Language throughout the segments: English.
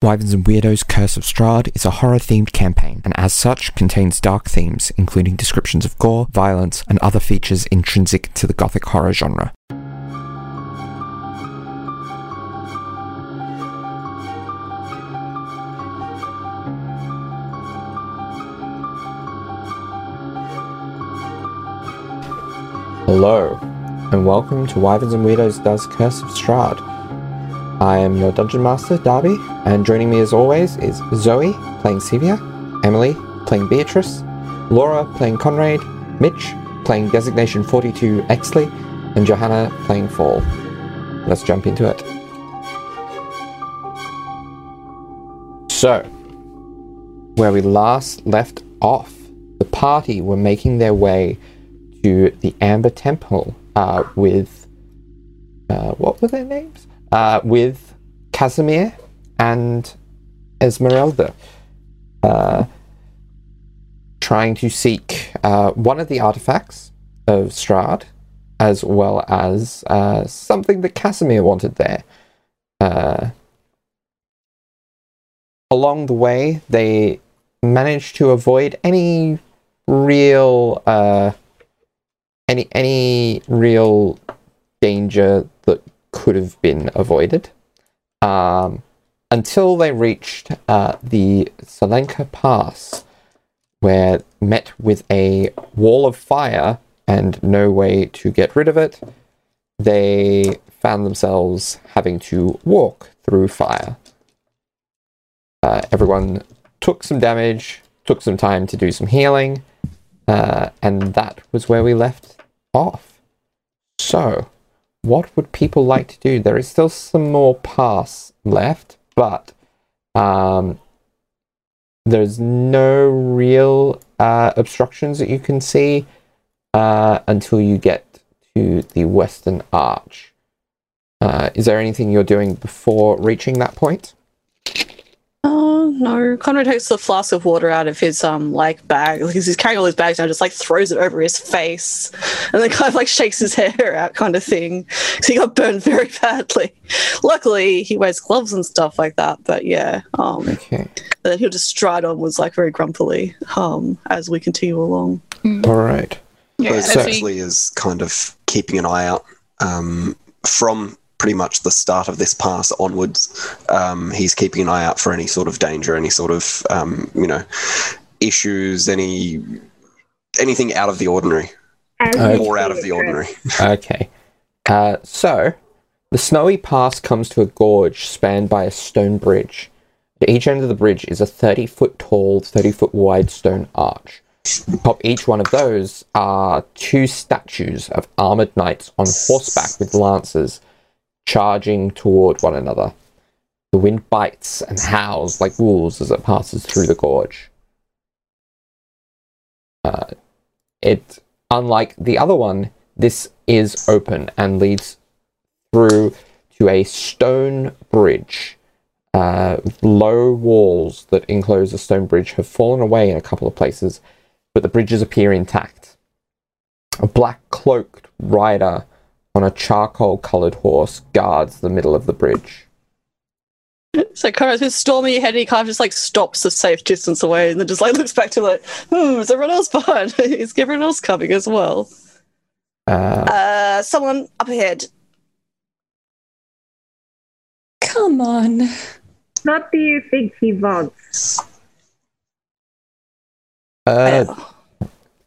Wyverns and Weirdos Curse of Strahd is a horror themed campaign, and as such contains dark themes, including descriptions of gore, violence, and other features intrinsic to the gothic horror genre. Hello, and welcome to Wyverns and Weirdos Does Curse of Strahd. I am your Dungeon Master, Darby, and joining me as always is Zoe, playing Sevia, Emily, playing Beatrice, Laura, playing Conrad, Mitch, playing Designation 42 Exley, and Johanna, playing Fall. Let's jump into it. So, where we last left off, the party were making their way to the Amber Temple uh, with. Uh, what were their names? Uh, with Kasimir and Esmeralda. Uh, trying to seek uh, one of the artifacts of Strahd, as well as uh, something that Kasimir wanted there. Uh, along the way, they managed to avoid any real uh, any any real danger that could have been avoided um, until they reached uh, the Tsolenka Pass, where met with a wall of fire and no way to get rid of it. They found themselves having to walk through fire. Uh, everyone took some damage, took some time to do some healing, uh, and that was where we left off. So, what would people like to do? There is still some more pass left, but um, there's no real uh, obstructions that you can see uh, until you get to the Western Arch. Uh, is there anything you're doing before reaching that point? Oh no! Conrad takes the flask of water out of his um like bag because he's carrying all his bags now. Just like throws it over his face, and then kind of like shakes his hair out, kind of thing. So he got burned very badly. Luckily, he wears gloves and stuff like that. But yeah, um, Okay. and then he'll just stride on was like very grumpily um as we continue along. All right. Yeah, So- Leslie is kind of keeping an eye out um, from pretty much the start of this pass onwards. Um, he's keeping an eye out for any sort of danger, any sort of um, you know issues, any anything out of the ordinary, As Okay. you more out of the ordinary. Okay. Uh, so, the snowy pass comes to a gorge spanned by a stone bridge. At each end of the bridge is a 30 foot tall, 30 foot wide stone arch. Atop each one of those are two statues of armored knights on horseback with lances charging toward one another. The wind bites and howls like wolves as it passes through the gorge. Uh, it, unlike the other one, this is open and leads through to a stone bridge. Uh, low walls that enclose the stone bridge have fallen away in a couple of places, but the bridges appear intact. A black cloaked rider on a charcoal coloured horse guards the middle of the bridge. So Conrad's been storming ahead, and he kind of just like stops a safe distance away, and then just like looks back to like, hmm, is everyone else behind? is everyone else coming as well? Uh, Uh, someone up ahead. Come on. What do you think he wants? uh, Well,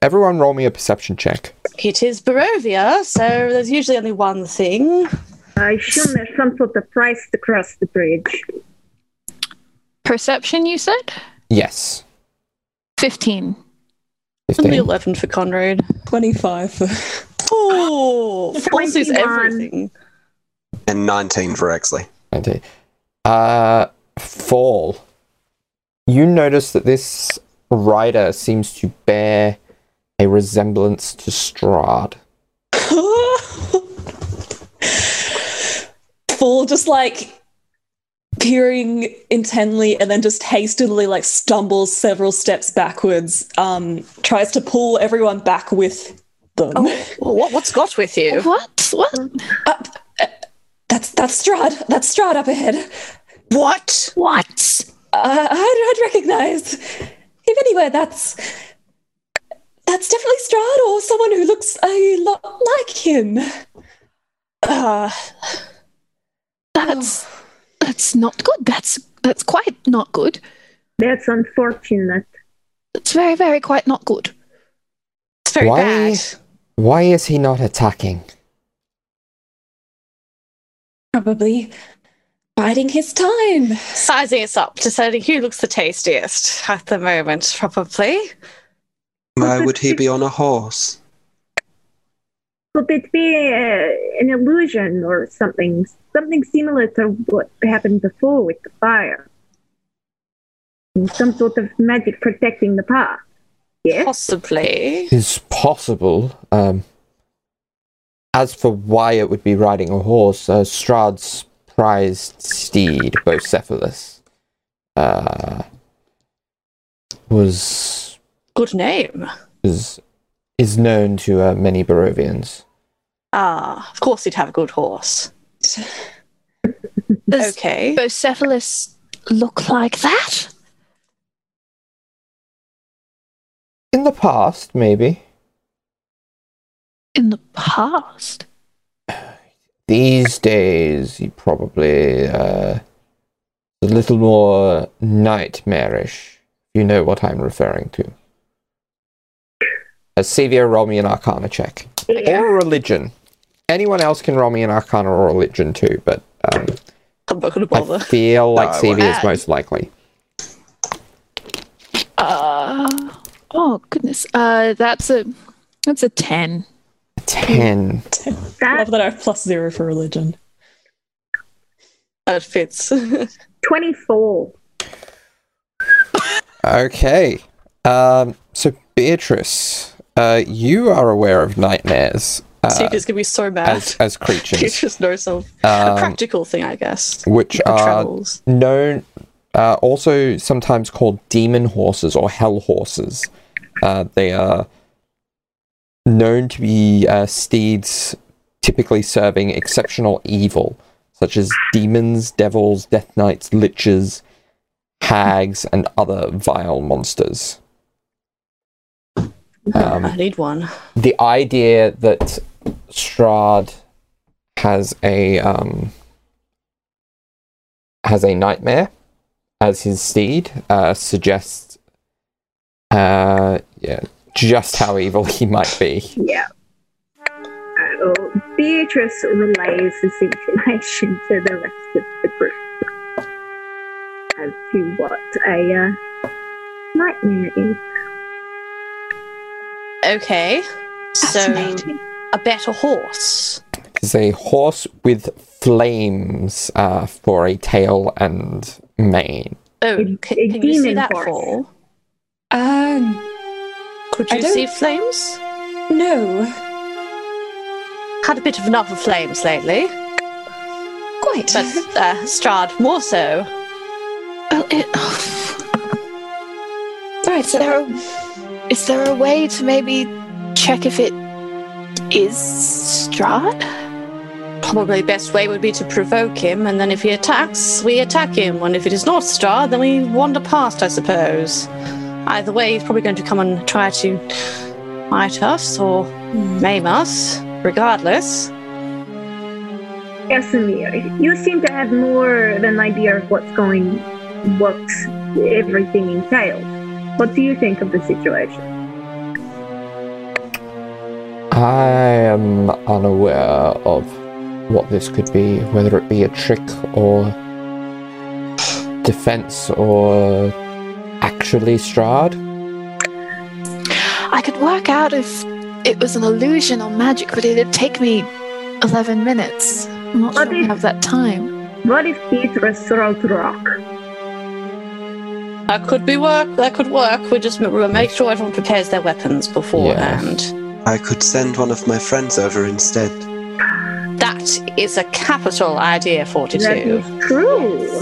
everyone roll me a perception check. it is Barovia, so there's usually only one thing. I assume there's some sort of price to cross the bridge. Perception, you said? Yes. 15. Only 11 for Conrad. 25. Oh, Falls is everything. And 19 for Exley. Okay. Uh, fall. You notice that this rider seems to bear a resemblance to Strahd. Fall just like peering intently and then just hastily like stumbles several steps backwards, um, tries to pull everyone back with them. Oh, what, what's got with you? What? What? Uh, uh, that's that's Strahd. That's Strahd up ahead. What? What? Uh, I'd, I'd recognize him anywhere. That's that's definitely Strahd or someone who looks a lot like him. Uh, That's that's not good. That's that's quite not good. That's unfortunate. It's very, very quite not good. it's very Why? bad. Why is he not attacking? Probably biding his time. Sizing us up, deciding who looks the tastiest at the moment, probably. Why would he be on a horse? Could it be uh, an illusion or something? Something similar to what happened before with the fire? Some sort of magic protecting the path. Yes? Possibly. Is possible. Um, as for why it would be riding a horse, uh, Strahd's prized steed, Beucephalus, uh, was Good name. is is known to uh, many Barovians. Ah, of course he'd have a good horse. Does Okay. Beucephalus look like that? In the past, maybe. In the past? These days, he probably uh, a little more nightmarish. You know what I'm referring to. Uh, Sevia, roll me an Arcana check. Or religion. Anyone else can roll me an Arcana or religion too, but um, I'm not going to I feel like No, I is most likely. Uh oh goodness. Uh that's a that's a ten. Ten. That Love that I have plus zero for religion. That fits. 24. Okay. Um, so Beatrice, uh, you are aware of nightmares uh, going to be so mad. as as creatures, just knows some a um, practical thing, I guess. which are travels. known, uh, also sometimes called demon horses or hell horses. Uh, they are known to be uh, steeds typically serving exceptional evil, such as demons, devils, death knights, liches, hags, and other vile monsters. Um, I need one. the idea that Strahd has a um, has a nightmare as his steed uh, suggests uh, yeah just how evil he might be. Yeah. Uh, Beatrice relays this information to the rest of the group as to what a uh, nightmare is. Okay. So, a better horse. It's a horse with flames uh, for a tail and mane. Oh, A- ca- a can you see that horse. fall? Um, Could you see flames? no, Had a bit of enough of flames lately, quite. but uh, Strahd more so. Well it right, so there a, is there a way to maybe check if it is Strahd? Probably the best way would be to provoke him, and then if he attacks, we attack him. And if it is not Strahd, then we wander past, I suppose. Either way, he's probably going to come and try to bite us or maim us, regardless. Yes, Kasimir, you seem to have more of an idea of what's going, what everything entails. What do you think of the situation? I am unaware of what this could be, whether it be a trick or defense or actually Strahd. I could work out if it was an illusion or magic, but it'd take me 11 minutes. I'm not What sure I have that time. What if Beatrice throws rock? That could be work. That could work. We just we'll make sure everyone prepares their weapons beforehand. Yeah. I could send one of my friends over instead. That is a capital idea, That Fortitude. is true.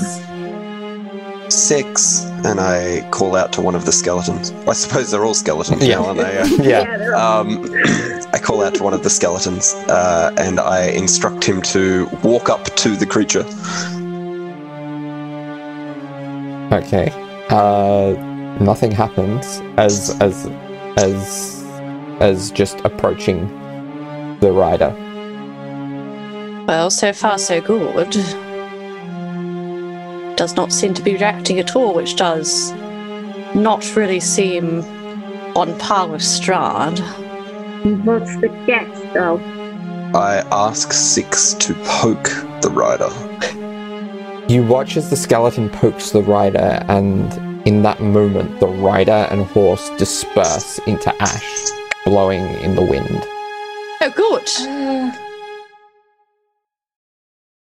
Six, and I call out to one of the skeletons. I suppose they're all skeletons Yeah. now, aren't they? Uh, Yeah. Um, I call out to one of the skeletons uh, and I instruct him to walk up to the creature. Okay. Uh, nothing happens as as as as just approaching the rider. Well, so far so good. Does not seem to be reacting at all, which does not really seem on par with Strahd. What's the catch, though? I ask Six to poke the rider. You watch as the skeleton pokes the rider, and in that moment, the rider and horse disperse into ash, blowing in the wind. Oh, good. Uh,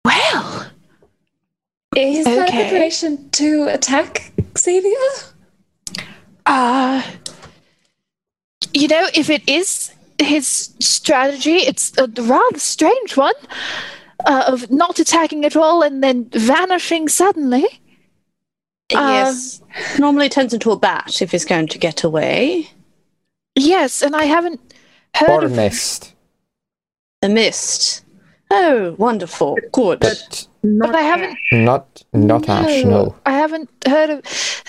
Well, is that Okay. preparation to attack Xavier? uh, you know, if it is his strategy, it's a rather strange one uh, of not attacking at all and then vanishing suddenly. yes. Normally turns into a bat if he's going to get away. Yes, and I haven't heard Or a of mist, A mist. Oh, wonderful. Good. but Not I haven't- Ash. not not ash. No. I haven't heard of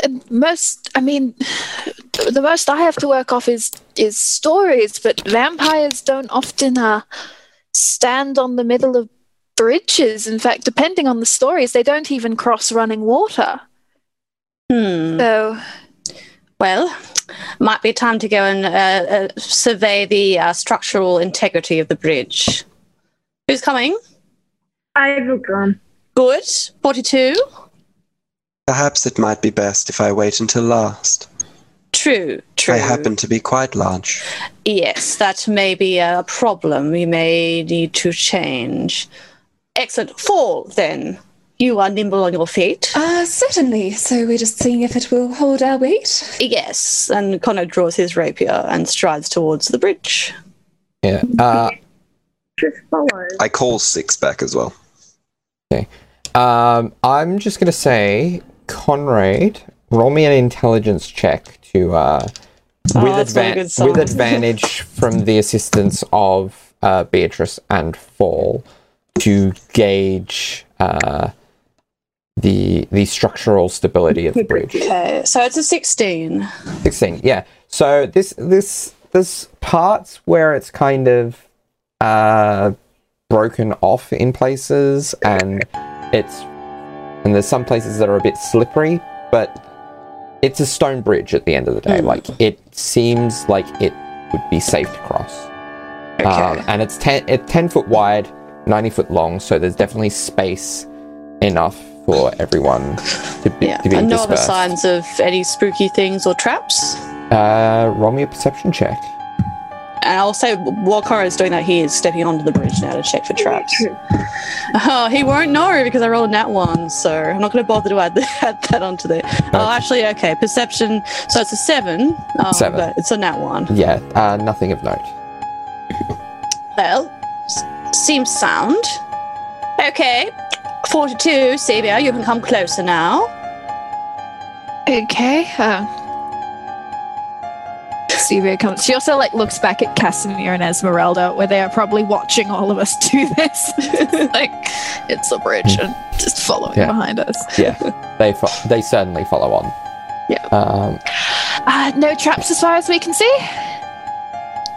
and most. I mean, the most I have to work off is is stories, but vampires don't often uh, stand on the middle of bridges. In fact, depending on the stories, they don't even cross running water. Hmm. So, Well, might be time to go and uh, uh, survey the uh, structural integrity of the bridge. Who's coming? I will come. Good. 42. Perhaps it might be best if I wait until last. True. True. I happen to be quite large. Yes, that may be a problem. We may need to change. Excellent. Fall, then. You are nimble on your feet. Uh, certainly. So we're just seeing if it will hold our weight. yes. And Connor draws his rapier and strides towards the bridge. Yeah. Uh, Just follow. I call Six back as well. um, I'm just gonna say, Conrad, roll me an intelligence check to uh, Oh, with, that's not a advan- good sign. with advantage from the assistance of uh, Beatrice and Fall to gauge uh, the the structural stability of the bridge. Okay, so it's a 16. 16 yeah so this this there's parts where it's kind of uh broken off in places and it's and there's some places that are a bit slippery but it's a stone bridge at the end of the day Mm. like it seems like it would be safe to cross Okay. um, and it's 10 it's 10 foot wide 90 foot long so there's definitely space enough for everyone to be, yeah, to be and no other signs of any spooky things or traps. Uh, roll me a perception check. And I'll say, while Connor is doing that, he is stepping onto the bridge now to check for traps. Oh, he won't know because I rolled a nat one, so I'm not going to bother to add, add that onto there. Oh, actually, okay, perception. So it's a seven. Um, Seven. But it's a nat one. Yeah, uh, nothing of note. Well, seems sound. Okay, 42, Sevia, you can come closer now. okay. Uh, Sylvia comes. She also like looks back at Kasimir and Esmeralda, where they are probably watching all of us do this. like it's a bridge and just following Yeah. behind us. Yeah, they fo- they certainly follow on. Yeah. Um, Uh, no traps as far as we can see.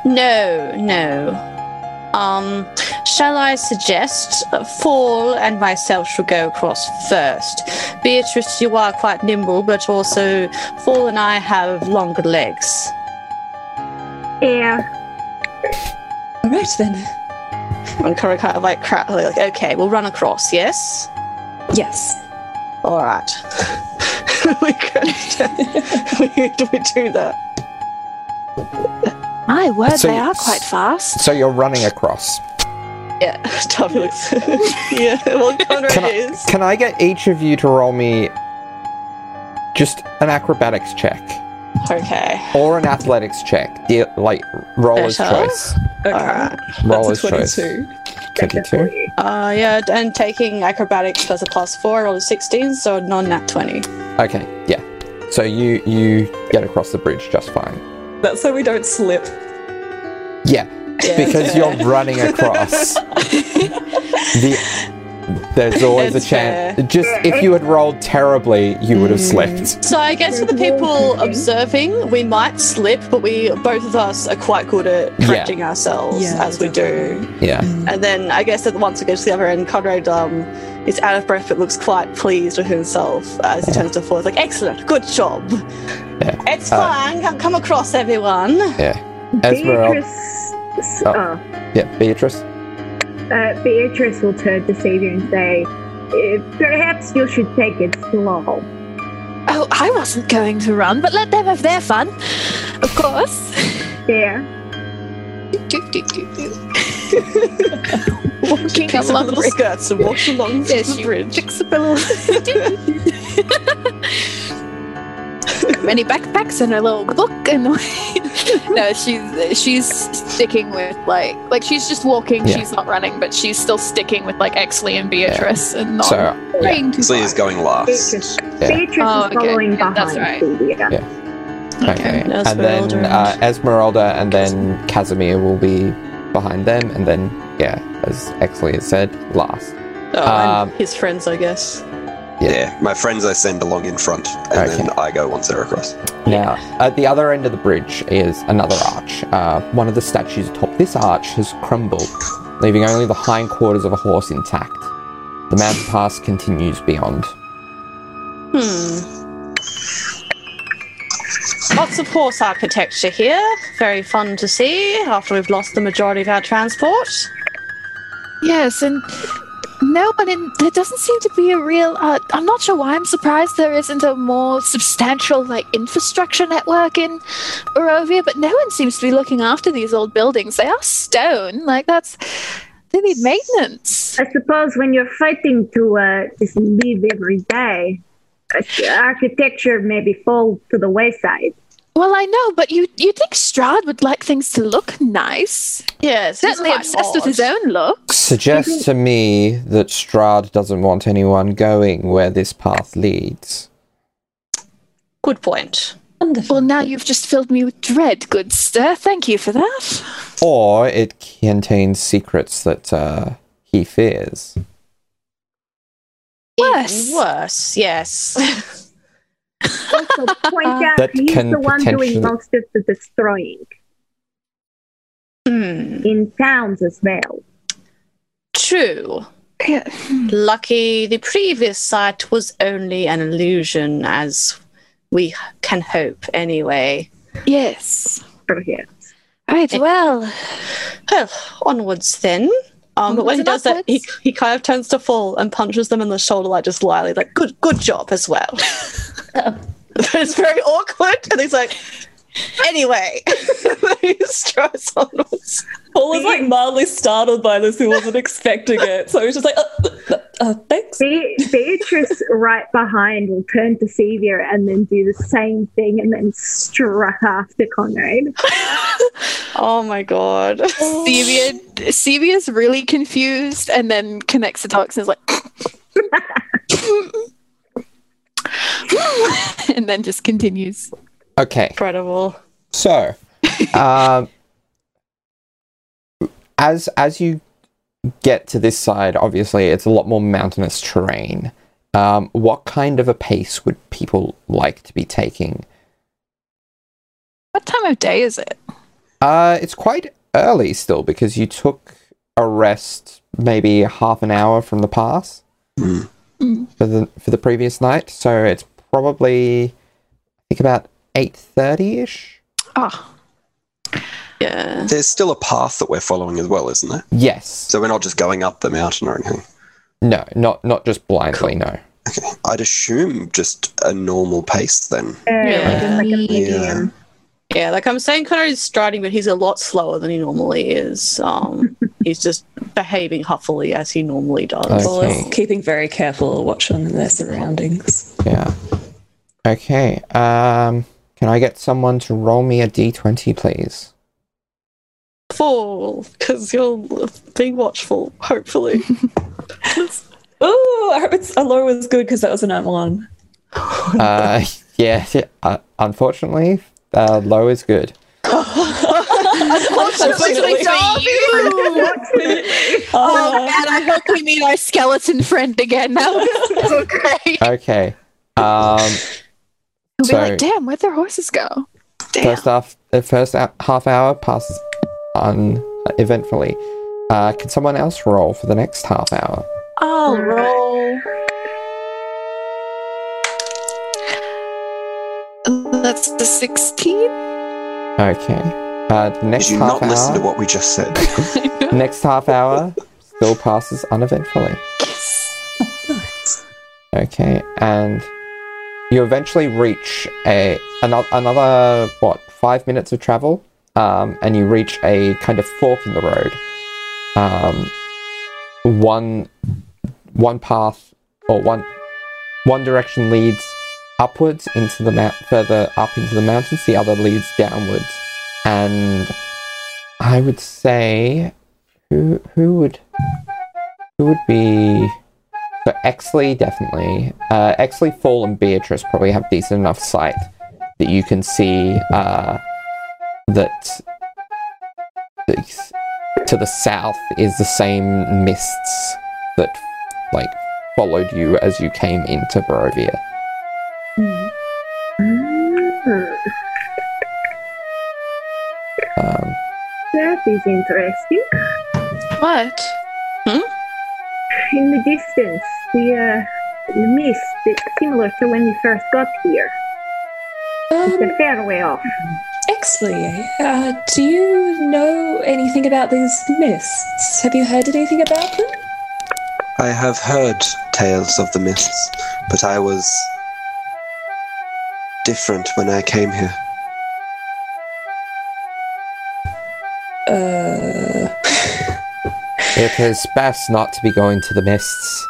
No, no. Um, shall I suggest uh, Fall and myself should go across first? Beatrice, you are quite nimble, but also Fall and I have longer legs. Yeah. All right then. And Cora kind of like, cra- like, okay, we'll run across, yes? Yes. All right. we could we, we do that. My word, So they are quite fast. so you're running across. Yeah, Toby looks. yeah, well, Conrad Can I, is. can I get each of you to roll me just an acrobatics check Okay. or an athletics check? The, like roller's Better. choice. Okay. All right. Roller's That's a choice. 22. 22. Uh, yeah, and taking acrobatics plus a plus four, roll a 16, so non nat 20. Okay, yeah. So you you get across the bridge just fine. That's so we don't slip. Yeah, Yeah. because you're running across. the there's always a chance. fair. Just if you had rolled terribly, you would have slipped. So I guess for the people observing, we might slip, but we both of us are quite good at Yeah. correcting ourselves Yeah, as we do. Yeah. And then I guess that once we get to the other end, Conrad um, is out of breath but looks quite pleased with himself as he turns to Ford. Like, excellent, good job. Yeah. It's Uh, fine. Come, come across, everyone. Yeah. Esmeralda. Beatrice, s- Oh. oh, Yeah. Beatrice. uh, Beatrice will turn to Sevia and say, "Uh, "Perhaps you should take it slow." Oh, I wasn't going to run, but let them have their fun. Of course. Yeah. Walking Picks up the along little the skirts and walks along Yes, the bridge. fix a little. Many backpacks and a little book and no, she's she's sticking with like like she's just walking. Yeah. She's not running, but she's still sticking with like Exley and Beatrice and not So straying too Exley is going last. Beatrice, Yeah. Beatrice Oh, is okay. following Yeah, behind that's right. Yeah. Okay. And Esmeralda then uh, Esmeralda and then Kasimir will be behind them, and then yeah, as Exley has said, last. Oh, Um, and his friends, I guess. Yeah. my friends I send along in front, and then I go once they're across. Now, at the other end of the bridge is another arch. Uh, one of the statues atop this arch has crumbled, leaving only the hindquarters of a horse intact. The mountain pass continues beyond. Hmm. Lots of horse architecture here. Very fun to see after we've lost the majority of our transport. Yes, and no one in there doesn't seem to be a real. Uh, I'm not sure why I'm surprised there isn't a more substantial like infrastructure network in Barovia, but no one seems to be looking after these old buildings. They are stone, like that's they need maintenance. I suppose when you're fighting to uh, just live every day, uh, architecture maybe fall to the wayside. Well, I know, but you you think Strahd would like things to look nice? Yes, he's Certainly quite obsessed with his own look. Suggests to me that Strahd doesn't want anyone going where this path leads. Good point. Wonderful. Well, now you've just filled me with dread, good sir. Thank you for that. Or it contains secrets that uh, he fears. Worse. Even worse, yes. Also, point out That he's can the one potentially- doing most of the destroying Hmm. in towns as well. True. Yeah. Lucky the previous site was only an illusion, as we can hope anyway. Yes. Perhaps. Right. Well. Well, onwards then. Um, but when he Onwards does and that, he, upwards. he kind of turns to fall and punches them in the shoulder, like just slyly, like "good, good job" as well. but it's very awkward, and he's like, "Anyway," he strides onwards. Fall was like mildly startled by this. He wasn't expecting it. So he was just like, uh, uh, uh, thanks. Be- Beatrice right behind will turn to Sevia and then do the same thing and then strut after Conrad. Oh my god! Sevia, Sevia's really confused and then connects the dots and is like, and then just continues. Okay. Incredible. So, um, as as you get to this side, obviously it's a lot more mountainous terrain. Um, what kind of a pace would people like to be taking? What time of day is it? Uh, it's quite early still because you took a rest maybe half an hour from the pass Mm. For the for the previous night, so it's probably I think about eight thirty ish. Ah. Yeah. There's still a path that we're following as well, isn't there? Yes. So we're not just going up the mountain or anything. No, not not just blindly. No. Okay. I'd assume just a normal pace then. Yeah. Like a medium. Yeah, like I'm saying, Connor is striding, but he's a lot slower than he normally is. Um, he's just behaving huffily as he normally does. Okay. Fall is keeping very careful watch on their surroundings. Yeah. Okay. Um, can I get someone to roll me a d20, please? Fall, because you're being watchful, hopefully. Oh, I hope it's Alora was good because that was an at one. Uh, yeah. yeah, Uh, unfortunately, uh, low is good. I Unfortunately for you. Oh Oh, man, I hope we meet our skeleton friend again. That was so great. Okay. Um, We'll be So- like, damn, where'd their horses go? Damn. first half, the first half hour passes uneventfully. Uh, can someone else roll for the next half hour? I'll roll. That's the 16? Okay. Uh, the next Did you half not listen to what we just said? Next half hour still passes uneventfully. Okay, and you eventually reach a another, another what five minutes of travel, um, and you reach a kind of fork in the road. Um, one one path or one one direction leads upwards into the mount further up into the mountains. The other leads downwards, and I would say who who would who would be so Exley definitely. Uh, Exley, Fall, and Beatrice probably have decent enough sight that you can see uh, that to the south is the same mists that like followed you as you came into Barovia. Mm. That is interesting. What? Hmm? In the distance, the, uh, the mist, it's similar to when we first got here. It's Um, a fair way off. Exley, uh, do you know anything about these mists? Have you heard anything about them? I have heard tales of the mists, but I was different when I came here. It is best not to be going to the mists.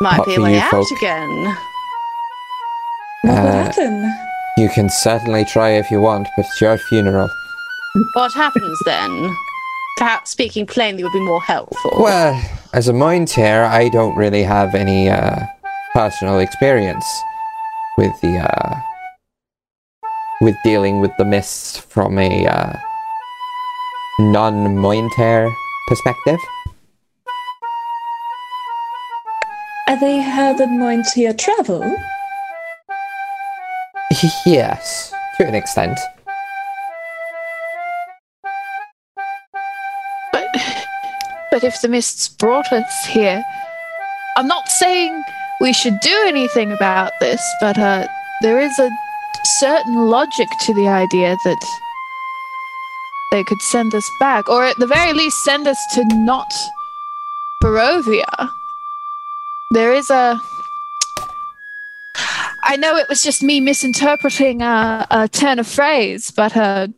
Might Not be for a way you out folk. again. what will Uh, happen? You can certainly try if you want, but it's your funeral. What happens then? Perhaps speaking plainly would be more helpful. Well, as a mind tear, I don't really have any uh, personal experience with the uh, with dealing with the mists from a uh, non-mind tear perspective. Are they how the Mointia travel? yes, to an extent. But, but if the mists brought us here, I'm not saying we should do anything about this, but uh, there is a certain logic to the idea that they could send us back, or at the very least, send us to not Barovia. There is a. I know it was just me misinterpreting a, a turn of phrase, but uh,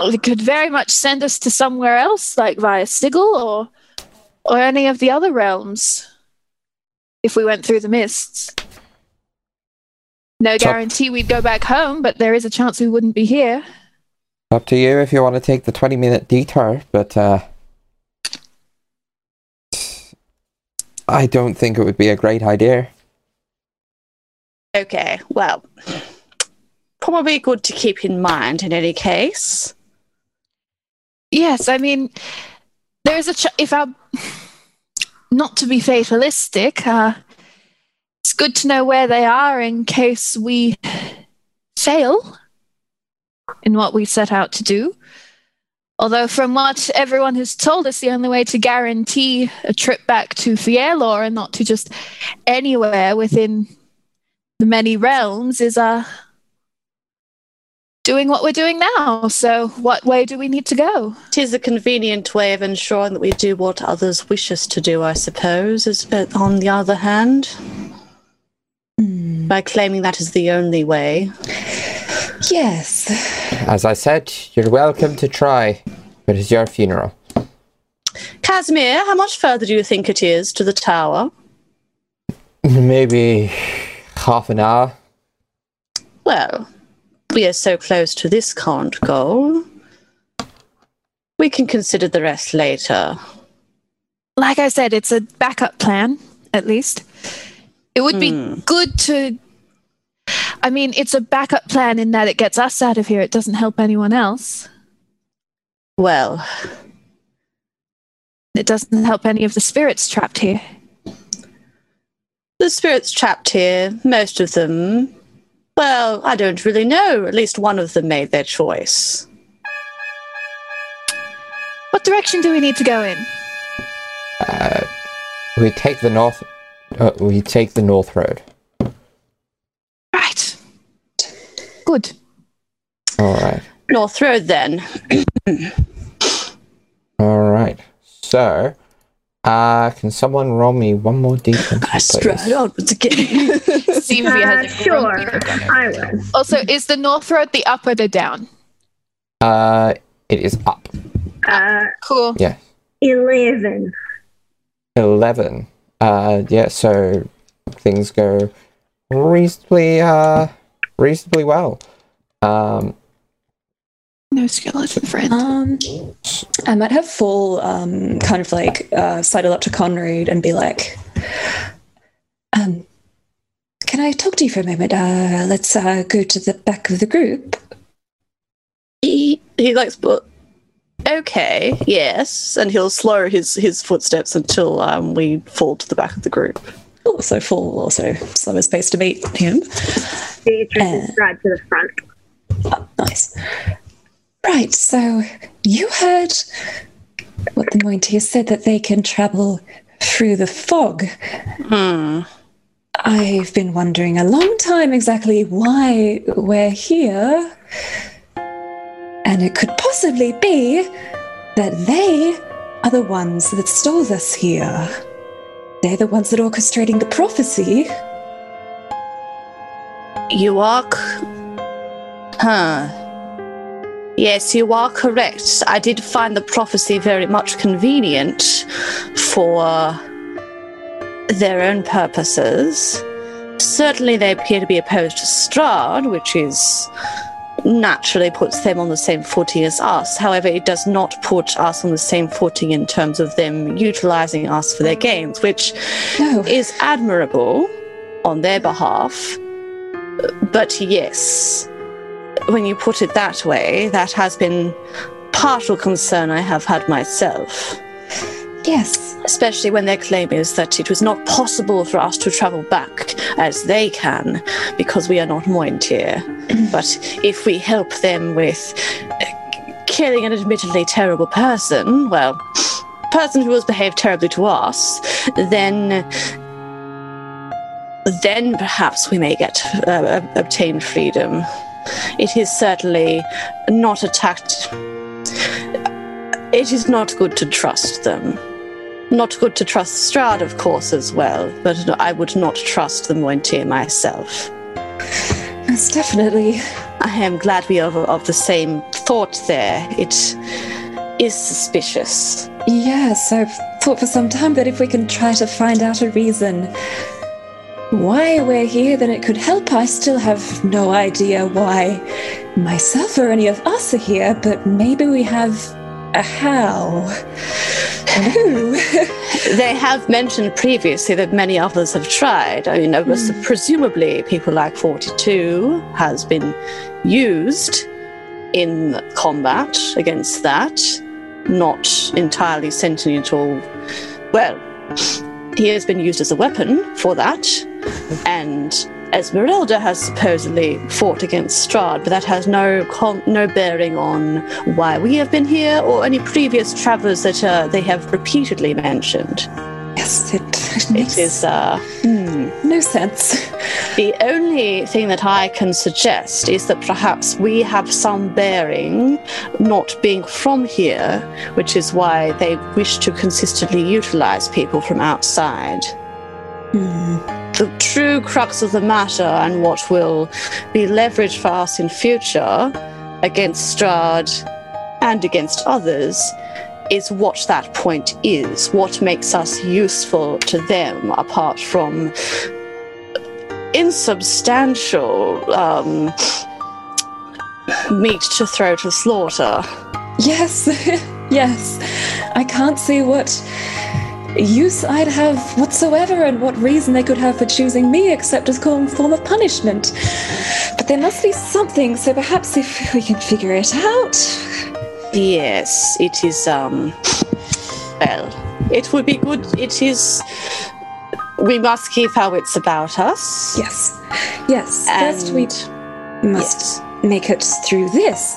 it could very much send us to somewhere else, like via Sigil or or any of the other realms, if we went through the mists. No guarantee we'd go back home, but there is a chance we wouldn't be here. Up to you if you want to take the twenty-minute detour, but uh, I don't think it would be a great idea. Okay, well, probably good to keep in mind in any case. Yes, I mean, there is a ch- if our not to be fatalistic, uh, it's good to know where they are in case we fail in what we set out to do. Although, from what everyone has told us, the only way to guarantee a trip back to Fielor and not to just anywhere within the many realms is uh, doing what we're doing now. So, what way do we need to go? It is a convenient way of ensuring that we do what others wish us to do, I suppose, is but on the other hand, Hmm. by claiming that is the only way. Yes. As I said, you're welcome to try, but it's your funeral. Kasimir, how much further do you think it is to the tower? Maybe half an hour. Well, we are so close to this current goal. We can consider the rest later. Like I said, it's a backup plan, at least. It would Hmm. be good to. I mean, it's a backup plan in that it gets us out of here, it doesn't help anyone else. Well, It doesn't help any of the spirits trapped here. the spirits trapped here, most of them, well, I don't really know. At least one of them made their choice. What direction do we need to go in? Uh, we take the north. Uh, we take the north road. Right. Good. All right. North Road, then. All right. So, uh, can someone roll me one more d20, I stride please? onwards again. See if he Uh, has a sure, grumpy look on it. I will. Also, is the north road the up or the down? Uh, it is up. Uh, Cool. Yeah, 11. eleven. Uh, yeah. So things go reasonably, uh, reasonably well. Um, No skeleton friend. Um, I might have Fall um, kind of like uh, sidle up to Conrad and be like, um, "Can I talk to you for a moment? Uh, let's uh, go to the back of the group." he, he likes, but okay, yes. And he'll slow his, his footsteps until um, we fall to the back of the group. Also, full, also slower space to meet him. Beatrice Uh. is stride to the front. Oh, nice. Right, so you heard what the Mointier said that they can travel through the fog. Hmm. I've been wondering a long time exactly why we're here. And it could possibly be that they are the ones that stole us here. They're the ones that are orchestrating the prophecy. You are. Huh. Yes, you are correct. I did find the prophecy very much convenient for their own purposes. Certainly, they appear to be opposed to Strahd, which is naturally puts them on the same footing as us. However, it does not put us on the same footing in terms of them utilizing us for their gains, which No. is admirable on their behalf. But yes, when you put it that way, that has been partial concern I have had myself. Yes. Especially when their claim is that it was not possible for us to travel back as they can because we are not Mointier. but if we help them with uh, killing an admittedly terrible person, well, person who has behaved terribly to us, then then perhaps we may get uh, obtain freedom. It is certainly not attacked. It is not good to trust them. Not good to trust Strahd, of course, as well, but I would not trust the Mointier myself. Most definitely. I am glad we are of the same thought there. It is suspicious. Yes, I've thought for some time that if we can try to find out a reason why we're here, then it could help. I still have no idea why myself or any of us are here, but maybe we have how. Who? They have mentioned previously that many others have tried. I mean, it was presumably people like 42 has been used in combat against that, not entirely sentient or. Well, he has been used as a weapon for that, and Esmeralda has supposedly fought against Strahd, but that has no con- no bearing on why we have been here or any previous travelers that uh, they have repeatedly mentioned. yes, it, It makes is uh, hmm. no sense. the only thing that I can suggest is that perhaps we have some bearing not being from here, which is why they wish to consistently utilize people from outside. Hmm. The true crux of the matter and what will be leveraged for us in future against Strahd and against others is what that point is, what makes us useful to them apart from insubstantial um, meat to throw to slaughter. Yes, yes. I can't see what use I'd have whatsoever and what reason they could have for choosing me except as a form of punishment. But there must be something, so perhaps if we can figure it out. Yes, it is. Um, well, it would be good. It is. We must keep our wits about us. Yes. Yes. First, we And- must make it through this.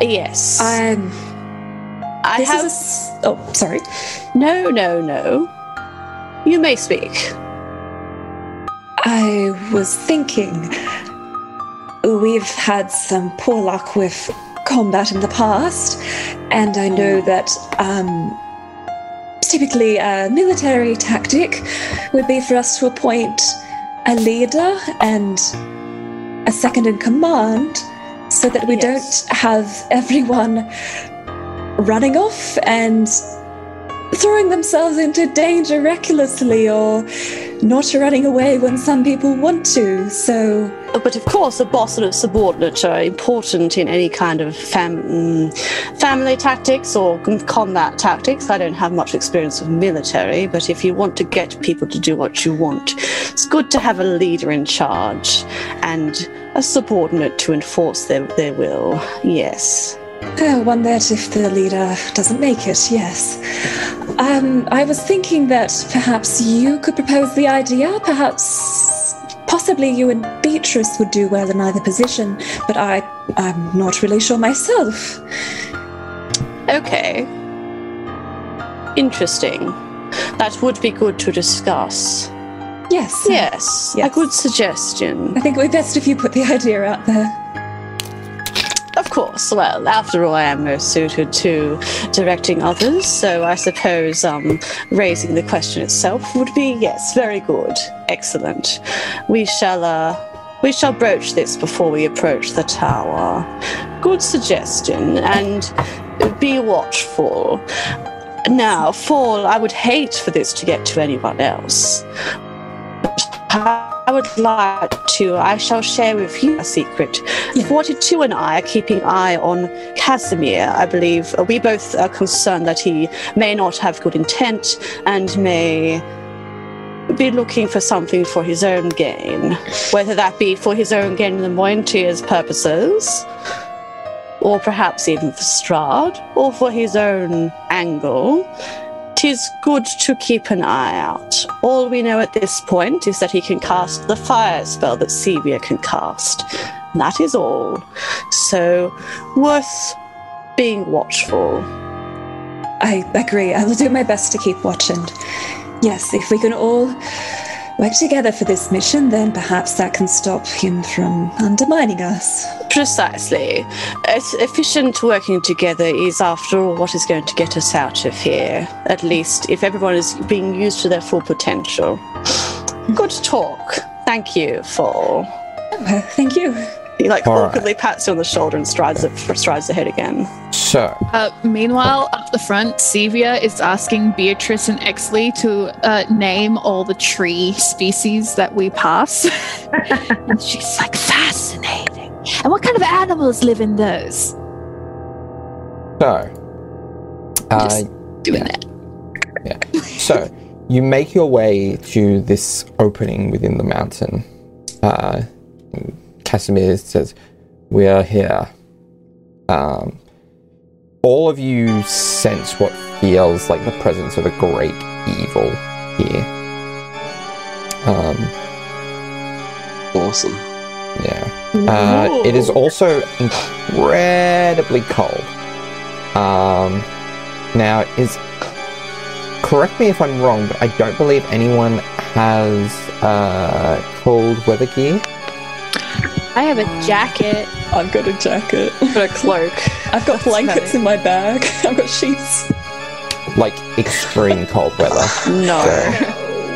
Yes. I'm. I This have. is a oh, sorry. No, no, no. You may speak. I was thinking. We've had some poor luck with combat in the past, and I know that um, typically a military tactic would be for us to appoint a leader and a second in command so that we Yes. don't have everyone running off and throwing themselves into danger recklessly or not running away when some people want to. So, But of course, a boss and a subordinate are important in any kind of fam- mm, family tactics or combat tactics. I don't have much experience with military, but if you want to get people to do what you want, it's good to have a leader in charge and a subordinate to enforce their, their will. Yes. Uh, one that if the leader doesn't make it, yes. Um, I was thinking that perhaps you could propose the idea. Perhaps, possibly you and Beatrice would do well in either position, but I, I'm not really sure myself. Okay. Interesting. That would be good to discuss. Yes. Yes, a good suggestion. I think it would be best if you put the idea out there. Of course. Well, after all, I am most suited to directing others, so I suppose um, raising the question itself would be yes, very good, excellent. We shall uh, we shall broach this before we approach the tower. Good suggestion, and be watchful. Now, Fall, I would hate for this to get to anyone else. I would like to, I shall share with you a secret. Yeah. 42 and I are keeping eye on Kasimir. I believe uh, we both are concerned that he may not have good intent and may be looking for something for his own gain, whether that be for his own gain in the Mointier's purposes, or perhaps even for Strahd, or for his own angle. Tis good to keep an eye out. All we know at this point is that he can cast the fire spell that Sevia can cast. That is all. So, worth being watchful. I agree. I will do my best to keep watching. yes, if we can all work together for this mission, then perhaps that can stop him from undermining us. Precisely. It's efficient working together is, after all, what is going to get us out of here. At least if everyone is being used to their full potential. Good talk. Thank you, Fall. Well, thank you. He like All right. awkwardly pats you on the shoulder and strides strides ahead again. So, Uh, meanwhile, up the front, Sevia is asking Beatrice and Exley to uh, name all the tree species that we pass. and she's like, fascinating. And what kind of animals live in those? so, uh, Just doing yeah. that. So, you make your way to this opening within the mountain. Uh, Kasimir says, We are here. Um, all of you sense what feels like the presence of a great evil here. Um, Awesome. yeah. Uh, it is also incredibly cold. Um, now, is correct me if I'm wrong, but I don't believe anyone has uh, cold weather gear. I have a jacket. I've got a jacket. I've Got a cloak. I've got That's blankets funny. in my bag. I've got sheets. like extreme cold weather. No.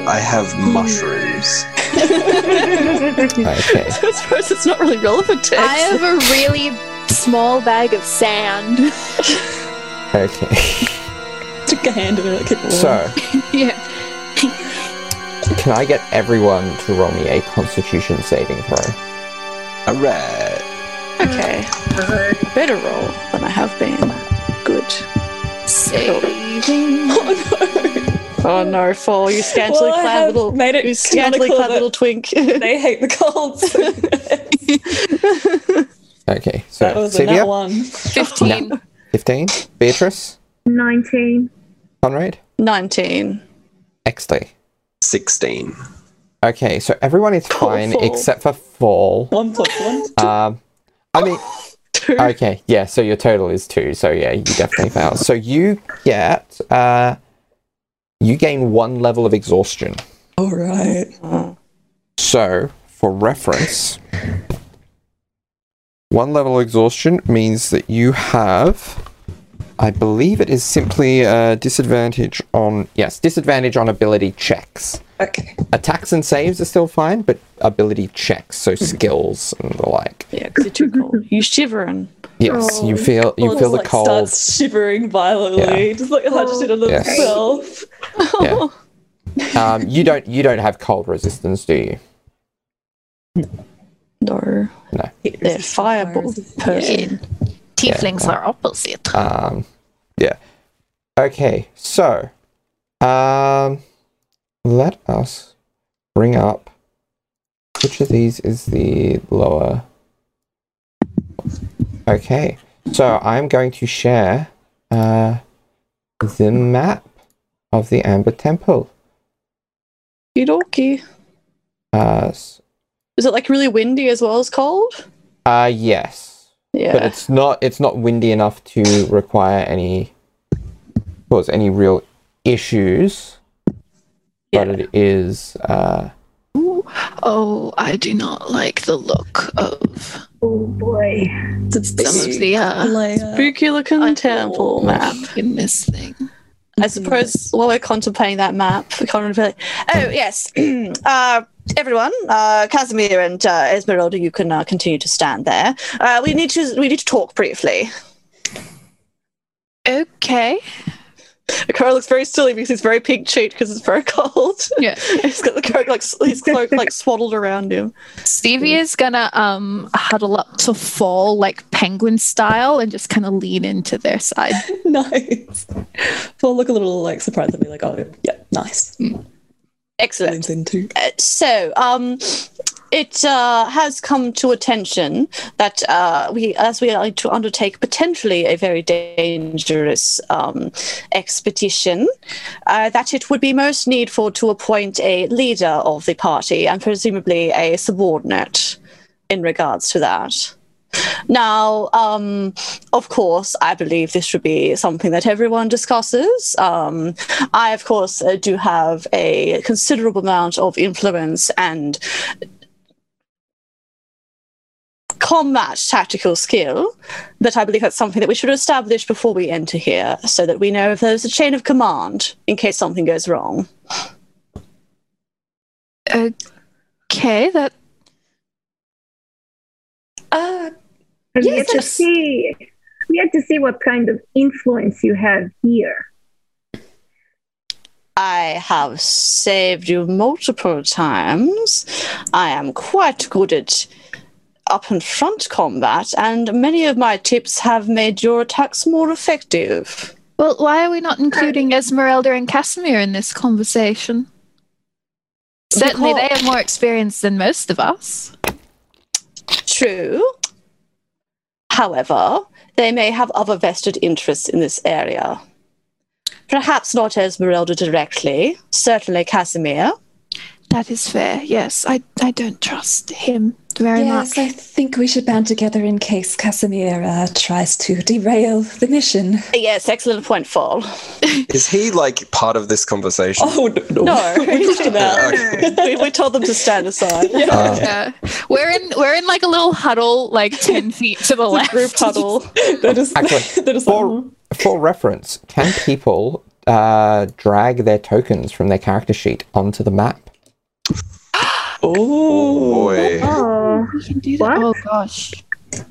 I have mushrooms. Okay. I suppose it's not really relevant to I have a really small bag of sand. Okay. Took a hand in it. Keep it warm. So, yeah. can I get everyone to roll me a Constitution saving throw? Alright. Okay. Better roll than I have been. Good. Saving. Oh no. Oh no, fall, you scantily Well, clad little made it you scantily clad little twink. They hate the cold. Okay, so that was Sevia, nat one. 15. 15. Beatrice? 19. Conrad? 19. Exley? 16. Okay, so everyone is fine Fall. except for Fall. One plus one. Um, I mean, Two. okay, yeah, so your total is two, so yeah, you definitely fail. So you get, uh, you gain one level of exhaustion. All right. So, for reference, one level of exhaustion means that you have, I believe it is simply a disadvantage on, yes, disadvantage on ability checks. Okay. Attacks and saves are still fine, but ability checks, so skills and the like. Yeah, because you're too cold. You shivering. Yes, you Oh. feel you Paul feel just, the like, cold. Starts shivering violently, just like hushed on Yes. himself. Yeah. Um, you don't you don't have cold resistance, do you? No. No. They're fireball person. Tieflings are opposite. Um, yeah. Okay, so um, let us bring up which of these is the lower. Okay, so I'm going to share uh, the map of the Amber Temple. Yudoki. Uh, Is it like really windy as well as cold? uh yes. Yeah. but it's not it's not windy enough to require any cause any real issues but Yeah. it is uh Oh, I do not like the look of Oh boy. It's some of the uh, layer. Spooky looking I- temple map. in this thing. I suppose while we're contemplating that map, we can't really. Oh yes, uh, everyone, uh, Kasimir and uh, Esmeralda, you can uh, continue to stand there. Uh, we need to we need to talk briefly. Okay. Carl looks very silly because he's very pink cheeked because it's very cold. Yeah. he's got the cloak like his cloak like swaddled around him. Sevia is gonna um huddle up to fall like penguin style and just kind of lean into their side. nice. Fall look a little like surprised at me, like, oh yeah, nice. Excellent. Leans in too. Uh, so, um, it uh, has come to attention that uh, we, as we are to undertake potentially a very dangerous um, expedition, uh, that it would be most needful to appoint a leader of the party and presumably a subordinate in regards to that. Now, um, of course, I believe this should be something that everyone discusses. Um, I, of course, uh, do have a considerable amount of influence and combat tactical skill, but I believe that's something that we should establish before we enter here so that we know if there's a chain of command in case something goes wrong. Okay, that Uh, Have Yes, yet to see we had to see what kind of influence you have here. I have saved you multiple times. I am quite good at up and front combat, and many of my tips have made your attacks more effective. well, why are we not including Esmeralda and Kasimir in this conversation? Certainly, they have more experience than most of us. True. However, they may have other vested interests in this area. Perhaps not Esmeralda directly, certainly Kasimir. That is fair. Yes, I I don't trust him very yes, I think we should band together in case Kasimir uh, tries to derail the mission. Yes, excellent point, Fall. Is he like part of this conversation? oh no, no. No, we pushed him out. we, we told them to stand aside. uh, Yeah, we're in we're in like a little huddle, like ten feet to the left. Group huddle. They're just, Actually, they're just for like, for reference can people uh drag their tokens from their character sheet onto the map oh, boy. Oh, We can do that. What? Oh gosh.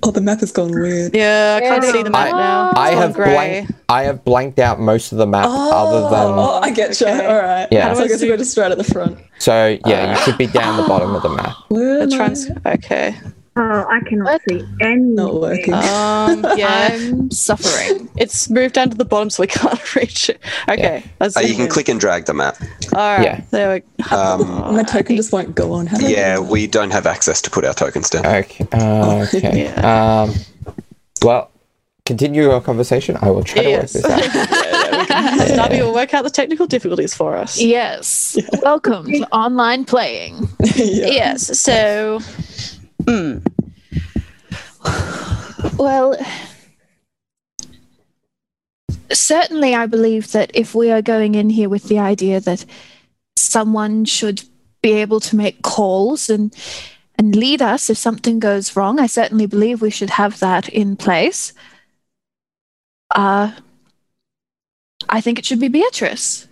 oh, the map has gone weird. Yeah, I can't Yeah. see the map I- now. i It's have grey. blank i have blanked out most of the map Oh, other than oh, I get you. Okay. All right. Yeah. So I guess we're just right at the front. so yeah you should be down the bottom of the map Where The am I? trans- okay. Oh, I cannot What? see anything. Not working. Um, yeah. I'm suffering. It's moved down to the bottom so we can't reach it. Okay. That's Uh, you can click and drag the map. All right. Yeah. There we go. Um, My token just won't go on. How do I Yeah, do that? we don't have access to put our tokens down. okay uh, okay Yeah. um well continue your conversation. I will try Yes. to work this out. Darby will work out the technical difficulties for us. Yes. Welcome to online playing. yeah. Yes. So, mm, Well, certainly, I believe that if we are going in here with the idea that someone should be able to make calls and and lead us if something goes wrong, I certainly believe we should have that in place. Uh, I think it should be Beatrice.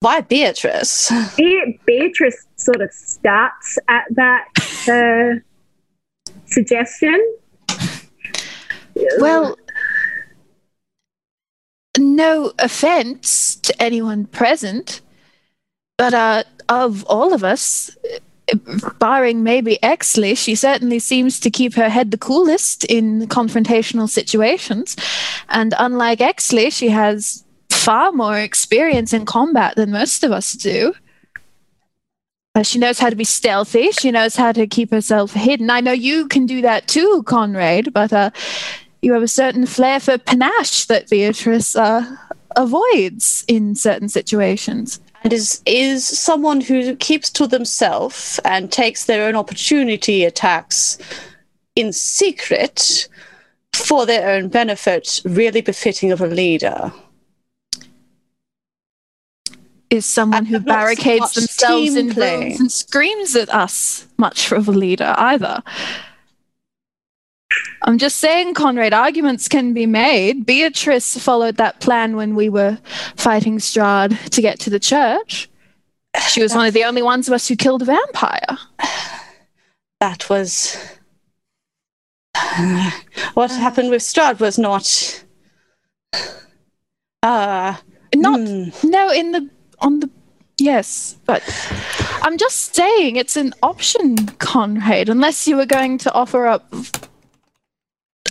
Why Beatrice? Be- Beatrice sort of starts at that uh, suggestion. Well, no offense to anyone present, but uh, of all of us, barring maybe Exley, she certainly seems to keep her head the coolest in confrontational situations. And unlike Exley, she has far more experience in combat than most of us do. Uh, she knows how to be stealthy. She knows how to keep herself hidden. I know you can do that too, Conrad, but uh, you have a certain flair for panache that Beatrice uh, avoids in certain situations. and is is someone who keeps to themselves and takes their own opportunity attacks in secret for their own benefit really befitting of a leader Is someone who have not seen barricades much themselves in play. rooms and screams at us much of a leader either. I'm just saying, Conrad, arguments can be made. Beatrice followed that plan when we were fighting Strahd to get to the church. She was one of the only ones of us who killed a vampire. that was what happened with Strahd was not uh Not hmm. No, in the on the yes, but I'm just saying it's an option, Conrad. Unless you were going to offer up,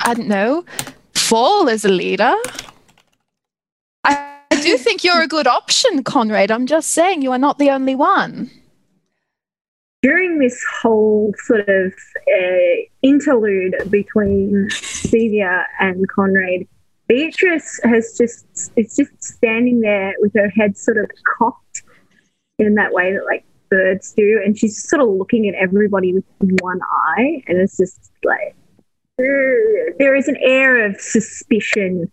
I don't know, Fall as a leader. I, I do think you're a good option, Conrad. I'm just saying you are not the only one. during this whole sort of uh, interlude between Sevia and Conrad, Beatrice has just is just standing there with her head sort of cocked in that way that like birds do, and she's sort of looking at everybody with one eye, and it's just like there is an air of suspicion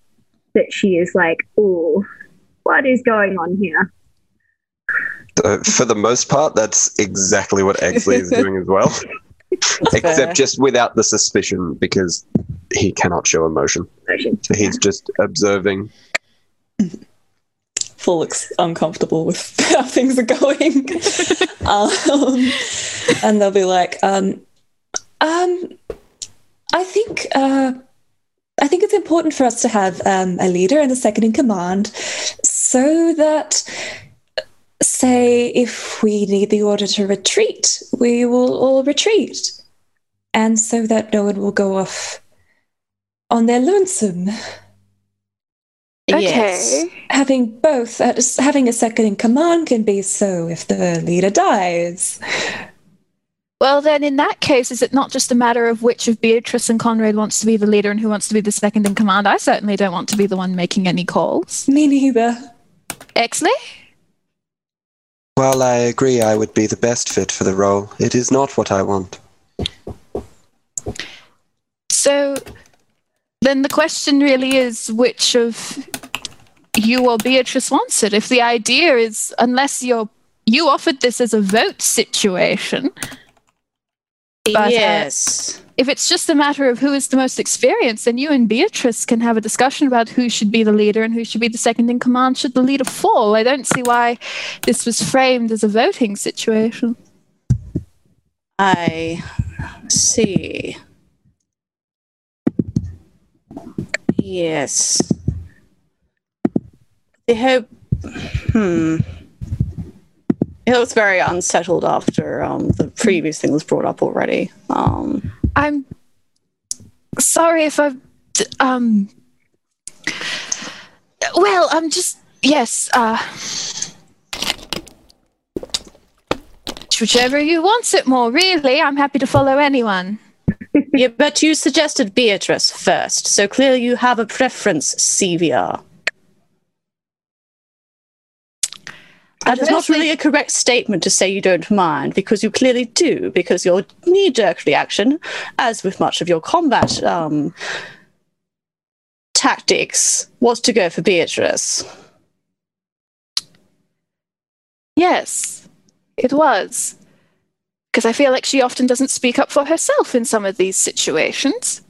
that she is like, "Oh, what is going on here?" Uh, for the most part, that's exactly what Exley is doing as well, fair. except just without the suspicion because he cannot show emotion. So he's just observing. Fall looks uncomfortable with how things are going. um, and they'll be like, um, um, I think uh, I think it's important for us to have um, a leader and a second in command so that say if we need the order to retreat, we will all retreat. And so that no one will go off on their lonesome. yes. Having both, uh, having a second in command can be so if the leader dies. Well, then, in that case, is it not just a matter of which of Beatrice and Conrad wants to be the leader and who wants to be the second in command? I certainly don't want to be the one making any calls. Me neither. Exley? While I agree I would be the best fit for the role, it is not what I want. So then the question really is which of you or Beatrice wants it. If the idea is, unless you're you offered this as a vote situation, But, uh, yes. if it's just a matter of who is the most experienced, then you and Beatrice can have a discussion about who should be the leader and who should be the second in command should the leader fall. I don't see why this was framed as a voting situation. I see. Yes. I hope. Hmm. He looks very unsettled after um, the previous thing was brought up already. Um, I'm sorry if I've um well, I'm just yes, uh whichever you wants it more, really. I'm happy to follow anyone. Yeah, but you suggested Beatrice first, so clearly you have a preference, Sevia. That is not really a correct statement to say you don't mind, because you clearly do, because your knee jerk reaction, as with much of your combat um, tactics, was to go for Beatrice. Yes, it was. Because I feel like she often doesn't speak up for herself in some of these situations.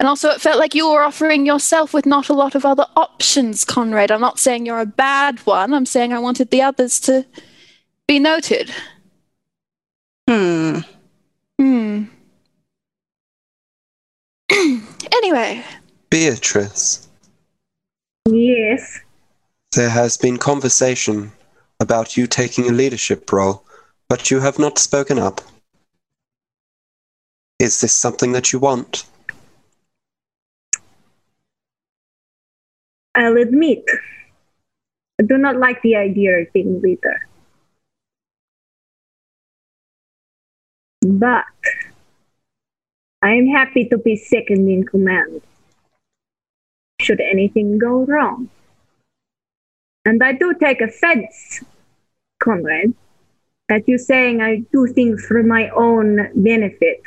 And also, it felt like you were offering yourself with not a lot of other options, Conrad. I'm not saying you're a bad one. I'm saying I wanted the others to be noted. Hmm. Hmm. anyway, Beatrice, Yes. there has been conversation about you taking a leadership role, but you have not spoken up. Is this something that you want? Uh, I'll admit, I do not like the idea of being leader. But I am happy to be second in command. Should anything go wrong. And I do take offense, Conrad, at you saying I do things for my own benefit.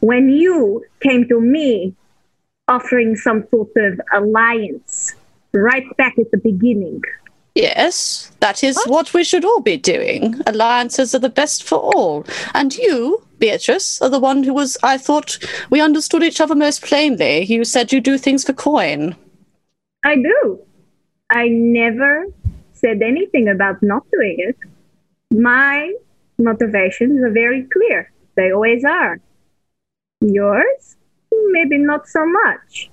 When you came to me offering some sort of alliance right back at the beginning. Yes, that is what we should all be doing. Alliances are the best for all. And you, Beatrice, are the one who was, I thought we understood each other most plainly. You said you do things for coin. I do. I never said anything about not doing it. My motivations are very clear. They always are. Yours? Maybe not so much.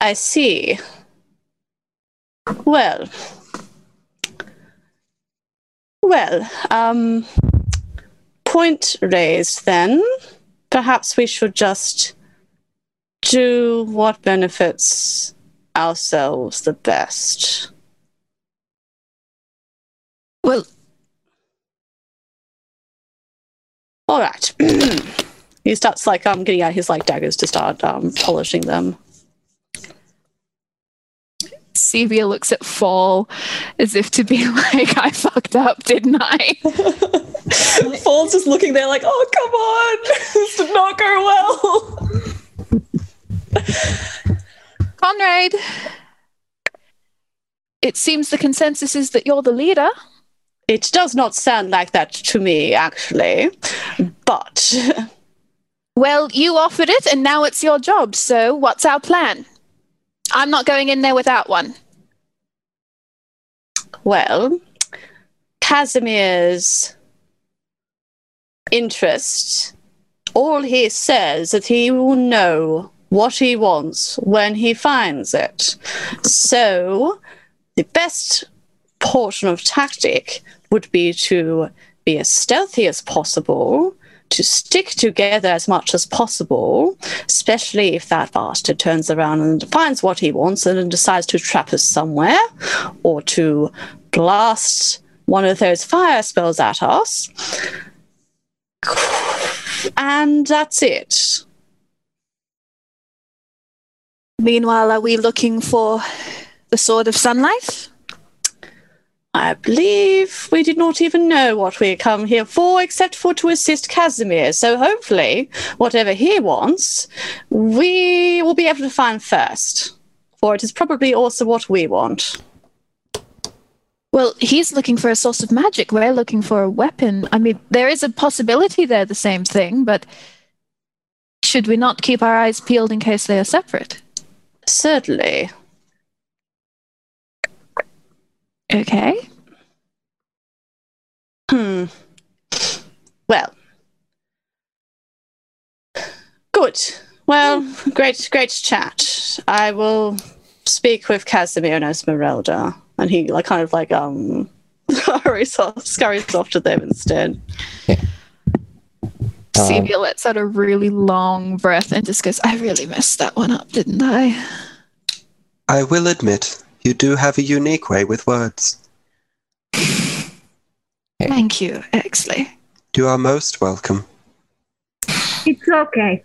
I see. Well. Well, um, point raised then. Perhaps we should just do what benefits ourselves the best. well, All right. he starts like um getting out his like daggers to start um polishing them. Sevia looks at Fall as if to be like, I fucked up, didn't I? Fall's just looking there like, oh, come on. this did not go well. Conrad, it seems the consensus is that you're the leader. It does not sound like that to me, actually. But Well, you offered it, and now it's your job. So, what's our plan? I'm not going in there without one. well, Kasimir's interest, all he says that he will know what he wants when he finds it. So, the best portion of tactic would be to be as stealthy as possible, to stick together as much as possible, especially if that bastard turns around and finds what he wants and decides to trap us somewhere or to blast one of those fire spells at us. And that's it. Meanwhile, are we looking for the Sword of Sunlight? I believe we did not even know what we had come here for, except for to assist Kasimir. So hopefully, whatever he wants, we will be able to find first. For it is probably also what we want. Well, he's looking for a source of magic. We're looking for a weapon. I mean, there is a possibility they're the same thing, but should we not keep our eyes peeled in case they are separate? Certainly. Okay. Hmm. Well. Good. Well, great, great chat. I will speak with Kasimir and Esmeralda, and he like kind of like um hurries off, scurries off to them instead. Um, Sevia lets out a really long breath and just goes, I really messed that one up, didn't I? I will admit, you do have a unique way with words. Thank you, Exley. You are most welcome. It's okay.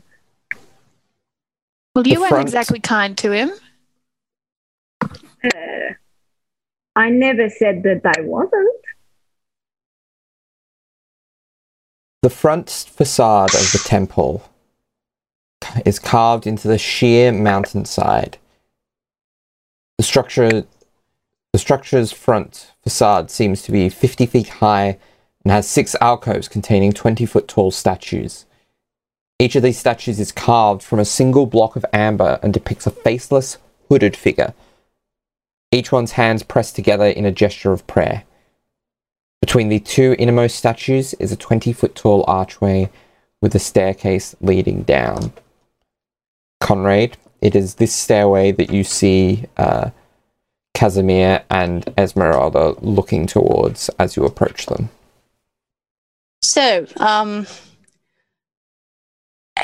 Well, The you weren't front- exactly kind to him. Uh, I never said that I wasn't. The front facade of the temple is carved into the sheer mountainside. The structure the structure's front facade seems to be 50 feet high and has six alcoves containing 20 foot tall statues. Each of these statues is carved from a single block of amber and depicts a faceless, hooded figure. Each one's hands pressed together in a gesture of prayer. Between the two innermost statues is a 20 foot tall archway with a staircase leading down. Conrad, it is this stairway that you see uh, Kasimir and Esmeralda looking towards as you approach them. So, um,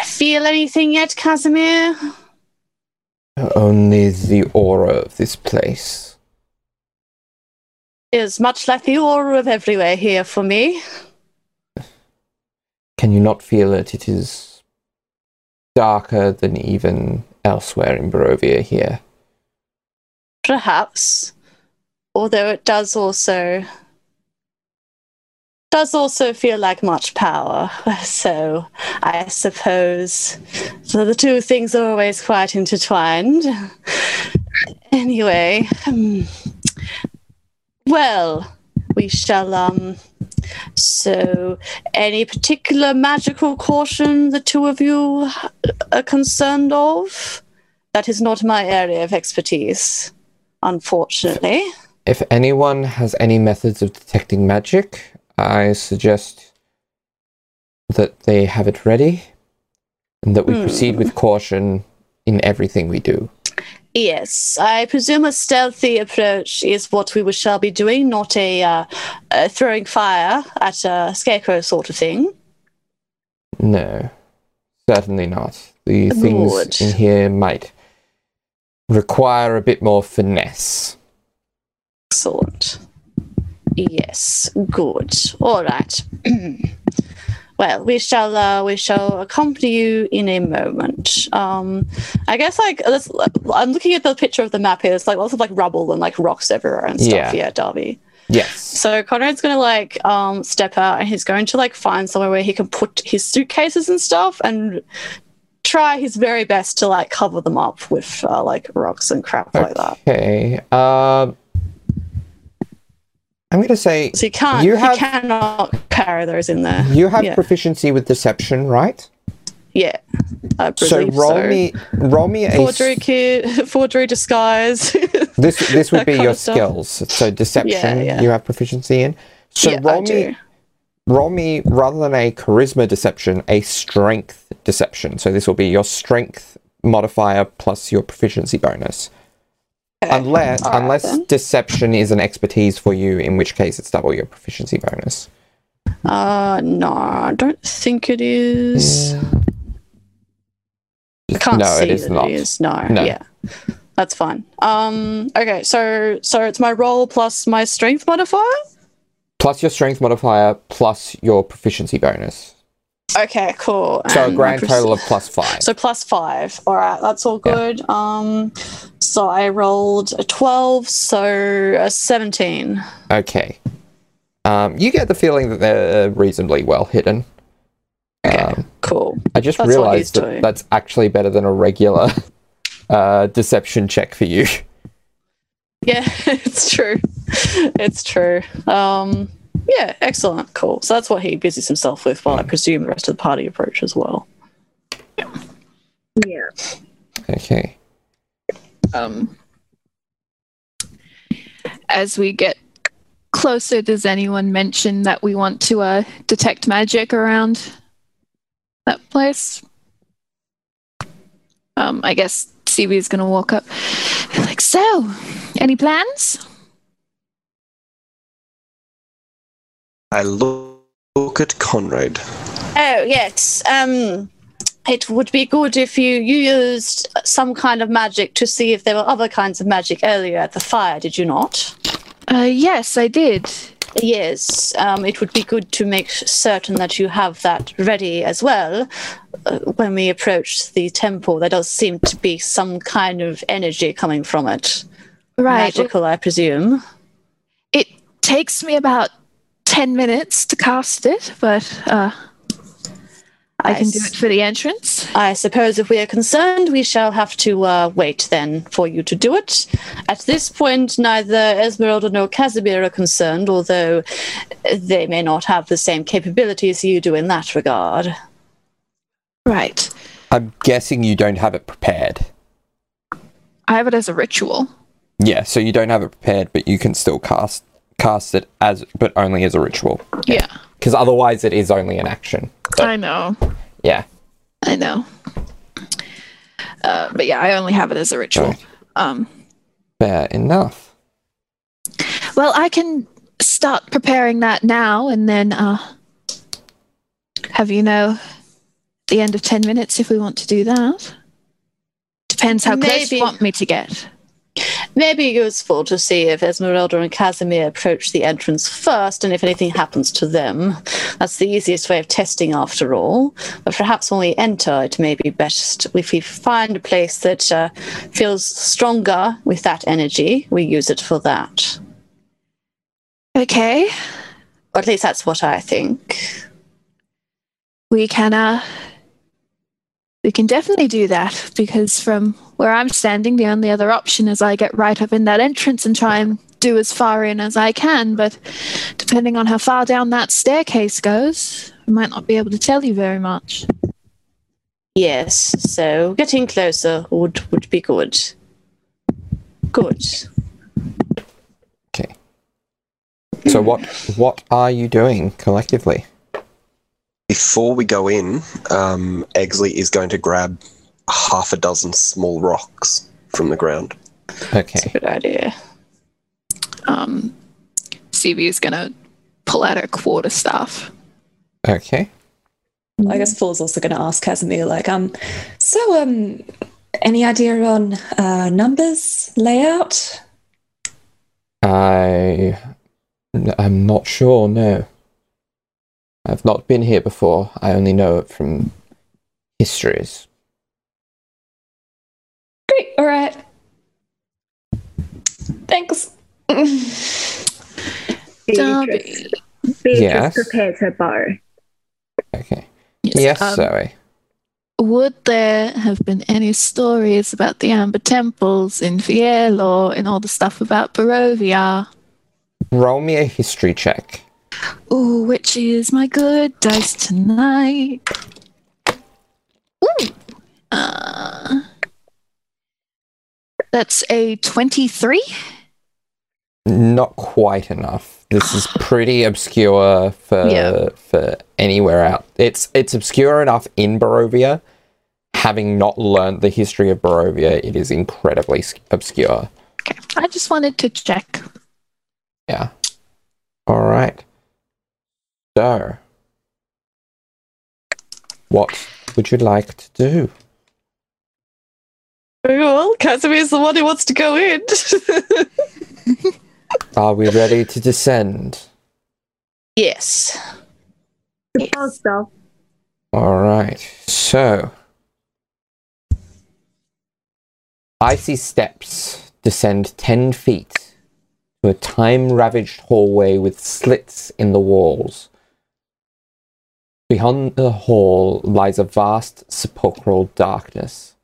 feel anything yet, Kasimir? Only the aura of this place. Is much like the aura of everywhere here for me. Can you not feel it? It is darker than even elsewhere in Barovia here. Perhaps. Although it does also does also feel like much power. So I suppose so the two things are always quite intertwined. Anyway, hmm. well, we shall um so any particular magical caution the two of you are concerned of? That is not my area of expertise, unfortunately. If anyone has any methods of detecting magic, I suggest that they have it ready and that we Hmm. proceed with caution in everything we do. Yes, I presume a stealthy approach is what we shall be doing, not a uh, uh, throwing fire at a scarecrow sort of thing. No, certainly not. The things in here might require a bit more finesse. Excellent. Yes, good. All right. well, we shall uh, we shall accompany you in a moment. Um, I guess like let's, I'm looking at the picture of the map here. There's like lots of like rubble and like rocks everywhere and stuff. Yeah. Yeah, Darby. Yes. So Conrad's gonna like um step out and he's going to like find somewhere where he can put his suitcases and stuff and try his very best to like cover them up with uh, like rocks and crap like that. Okay. Um, I'm going to say So you can't You you, cannot carry those in there. you have yeah. proficiency with deception, right? yeah. I So roll so. me, roll me a. forgery kid forgery disguise. This this would be your skills. So deception, Yeah, yeah. you have proficiency in. So roll I me, do. roll me rather than a charisma deception, a strength deception. So this will be your strength modifier plus your proficiency bonus. Okay. Unless All unless deception is an expertise for you, in which case it's double your proficiency bonus. Uh no, I don't think it is. I can't no, see it is that not. it is. No, No. yeah. That's fine. Um okay, so so it's my roll plus my strength modifier? Plus your strength modifier plus your proficiency bonus. Okay, cool. So a And my grand total of plus five. So plus five. All right, that's all Yeah. good. Um, so I rolled a twelve, so a seventeen. Okay. Um, you get the feeling that they're reasonably well hidden. Okay, Um, cool. I just That's realized that doing. that's actually better than a regular uh, deception check for you. Yeah, it's true. It's true. Um, yeah, excellent, cool. So that's what he busies himself with, while I presume the rest of the party approach as well. Yeah. Okay. Um, as we get closer, does anyone mention that we want to uh, detect magic around that place? Um, I guess CB is going to walk up. Like, so, any plans? I look, look at Conrad. Oh yes. Um, it would be good if you you used some kind of magic to see if there were other kinds of magic earlier at the fire. Did you not? Uh, yes, I did. Yes, um, it would be good to make certain that you have that ready as well. Uh, when we approach the temple, there does seem to be some kind of energy coming from it. Right. well, Magical, I presume. it takes me about 10 minutes to cast it, but uh, I can do it for the entrance. I suppose if we are concerned, we shall have to uh, wait then for you to do it. At this point, neither Esmeralda nor Kasimir are concerned, although they may not have the same capabilities you do in that regard. Right. I'm guessing you don't have it prepared. I have it as a ritual. Yeah, so you don't have it prepared, but you can still cast cast it as, but only as a ritual. Yeah. Because otherwise, it is only an action. I know. Yeah. I know. Uh, but yeah, I only have it as a ritual. Right. Um, Fair enough. well, I can start preparing that now and then uh, have you know the end of 10 minutes if we want to do that. Depends how close you want me to get. May be useful to see if Esmeralda and Kasimir approach the entrance first and if anything happens to them. That's the easiest way of testing, after all. But perhaps when we enter, it may be best if we find a place that uh, feels stronger with that energy, we use it for that. Okay. Or at least that's what I think. we can uh we can definitely do that because from where I'm standing, the only other option is I get right up in that entrance and try and do as far in as I can. But depending on how far down that staircase goes, I might not be able to tell you very much. Yes, so getting closer would, would be good. Good. Okay. So what what are you doing collectively? Before we go in, um, Exley is going to grab half a dozen small rocks from the ground. Okay. Good idea. Um, Sevia is gonna pull out her quarter staff. Okay. I guess Fall's also going to ask Kasimir, like, um, so, um, any idea on uh, numbers, layout? I I'm not sure. No. I've not been here before. I only know it from histories. Great, all right. Thanks. Darby. Beatrice, Beatrice Yes. prepares her bow. Okay. Yes, um, Zoe. Would there have been any stories about the Amber Temples in Viel or in all the stuff about Barovia? Roll me a history check. Ooh, which is my good dice tonight? Ooh. Uh, that's a 23? Not quite enough. This is oh. pretty obscure for Yeah. for anywhere out. It's it's obscure enough in Barovia. Having not learned the history of Barovia, it is incredibly obscure. Okay. I just wanted to check. Yeah. All right. So, what would you like to do? Very well, Kasimir's the one who wants to go in. Are we ready to descend? yes. Suppose so. All right. So, icy steps descend 10 feet to a time ravaged hallway with slits in the walls. Beyond the hall lies a vast sepulchral darkness.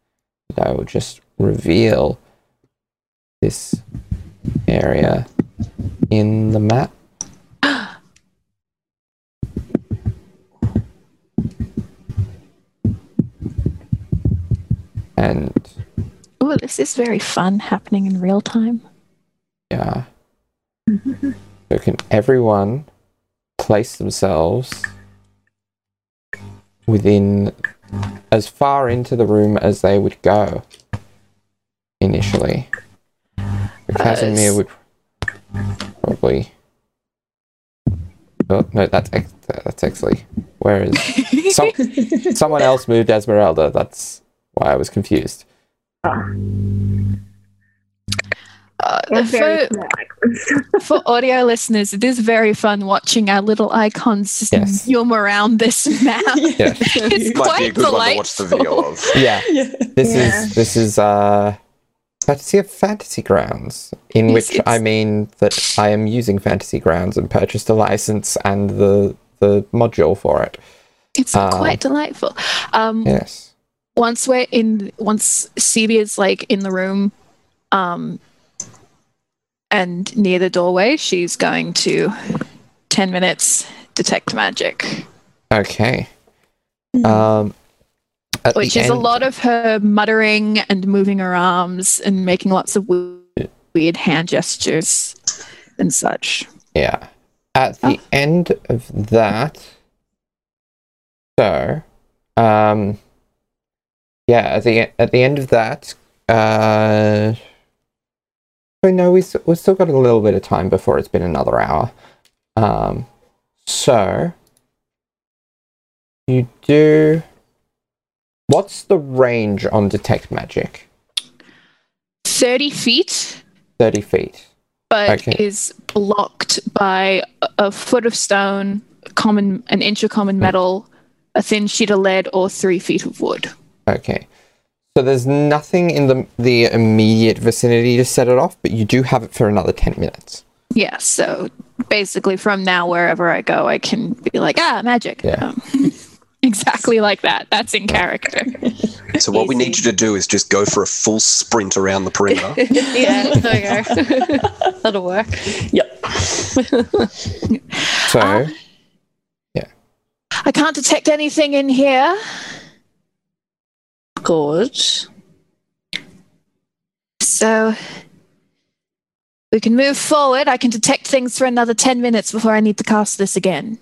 I will just reveal this area in the map. And Ooh, this is very fun happening in real time. yeah. so can everyone place themselves within as far into the room as they would go initially? Kasimir would probably. Oh no, that's Ex- that's Exley. Where is some, someone else moved Esmeralda? That's why I was confused. Ah, Uh, for, for audio listeners, it is very fun watching our little icons just Yes. yum around this map. Yeah. It's Might quite be a good one to watch the video delightful. of. Yeah. yeah. This Yeah. is this is uh Fantasy of Fantasy Grounds, in Yes, which I mean that I am using Fantasy Grounds and purchased a license and the the module for it. It's Um, quite delightful. Um, Yes. once we're in once Cebe is like in the room um and near the doorway she's going to 10 minutes detect magic Okay. Mm. Um at the which is a lot of her muttering and moving her arms and making lots of w- weird hand gestures and such Yeah. At the end of that, so, um, yeah, at the at the end of that, uh, so no, we we've still got a little bit of time before it's been another hour. Um, so you do. What's the range on detect magic? 30 feet Thirty feet. but Okay. is blocked by a- a foot of stone, common an inch of common metal, a thin sheet of lead, or three feet of wood. Okay. So there's nothing in the the immediate vicinity to set it off, but you do have it for another ten minutes. Yeah, so basically from now wherever I go, I can be like, ah, magic. Yeah. Um, exactly like that. That's in character. So what we need you to do is just go for a full sprint around the perimeter. yeah, there we go. That'll work. Yep. So Yeah. I can't detect anything in here. Good. So we can move forward. I can detect things for another 10 minutes before I need to cast this again.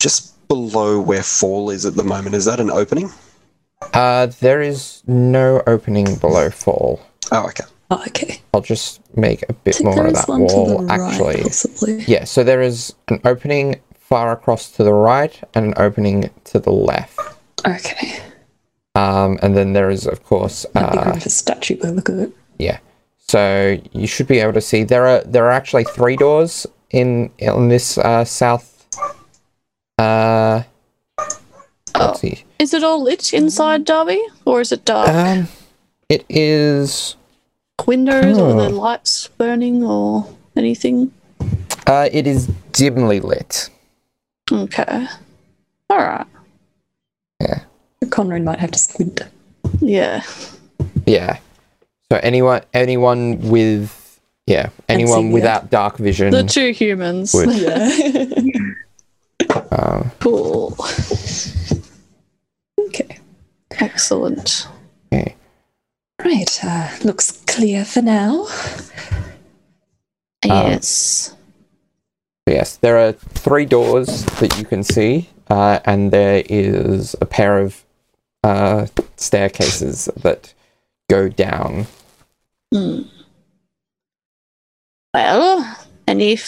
just below where Fall is at the moment, is that an opening? uh, there is no opening below Fall. Oh, okay. Oh, okay. I'll just make a bit more of that one to wall. the right, Actually, possibly. yeah. So there is an opening far across to the right and an opening to the left. Okay. Um, and then there is, of course, uh, great if a statue overlook it. Yeah. So you should be able to see there are there are actually three doors in in this uh, south. Uh, see. Is it all lit inside Derby, or is it dark? Um, it is. Windows, or oh. the lights burning, or anything? Uh, it is dimly lit. Okay. All right. Conrad might have to squint. Yeah. Yeah. So anyone anyone with yeah anyone without dark vision. The two humans. Would. Yeah. um, Cool. okay. Excellent. okay. Right. Uh, looks clear for now. yes. Yes, there are three doors that you can see, uh, and there is a pair of uh, staircases that go down. Hmm. Well, any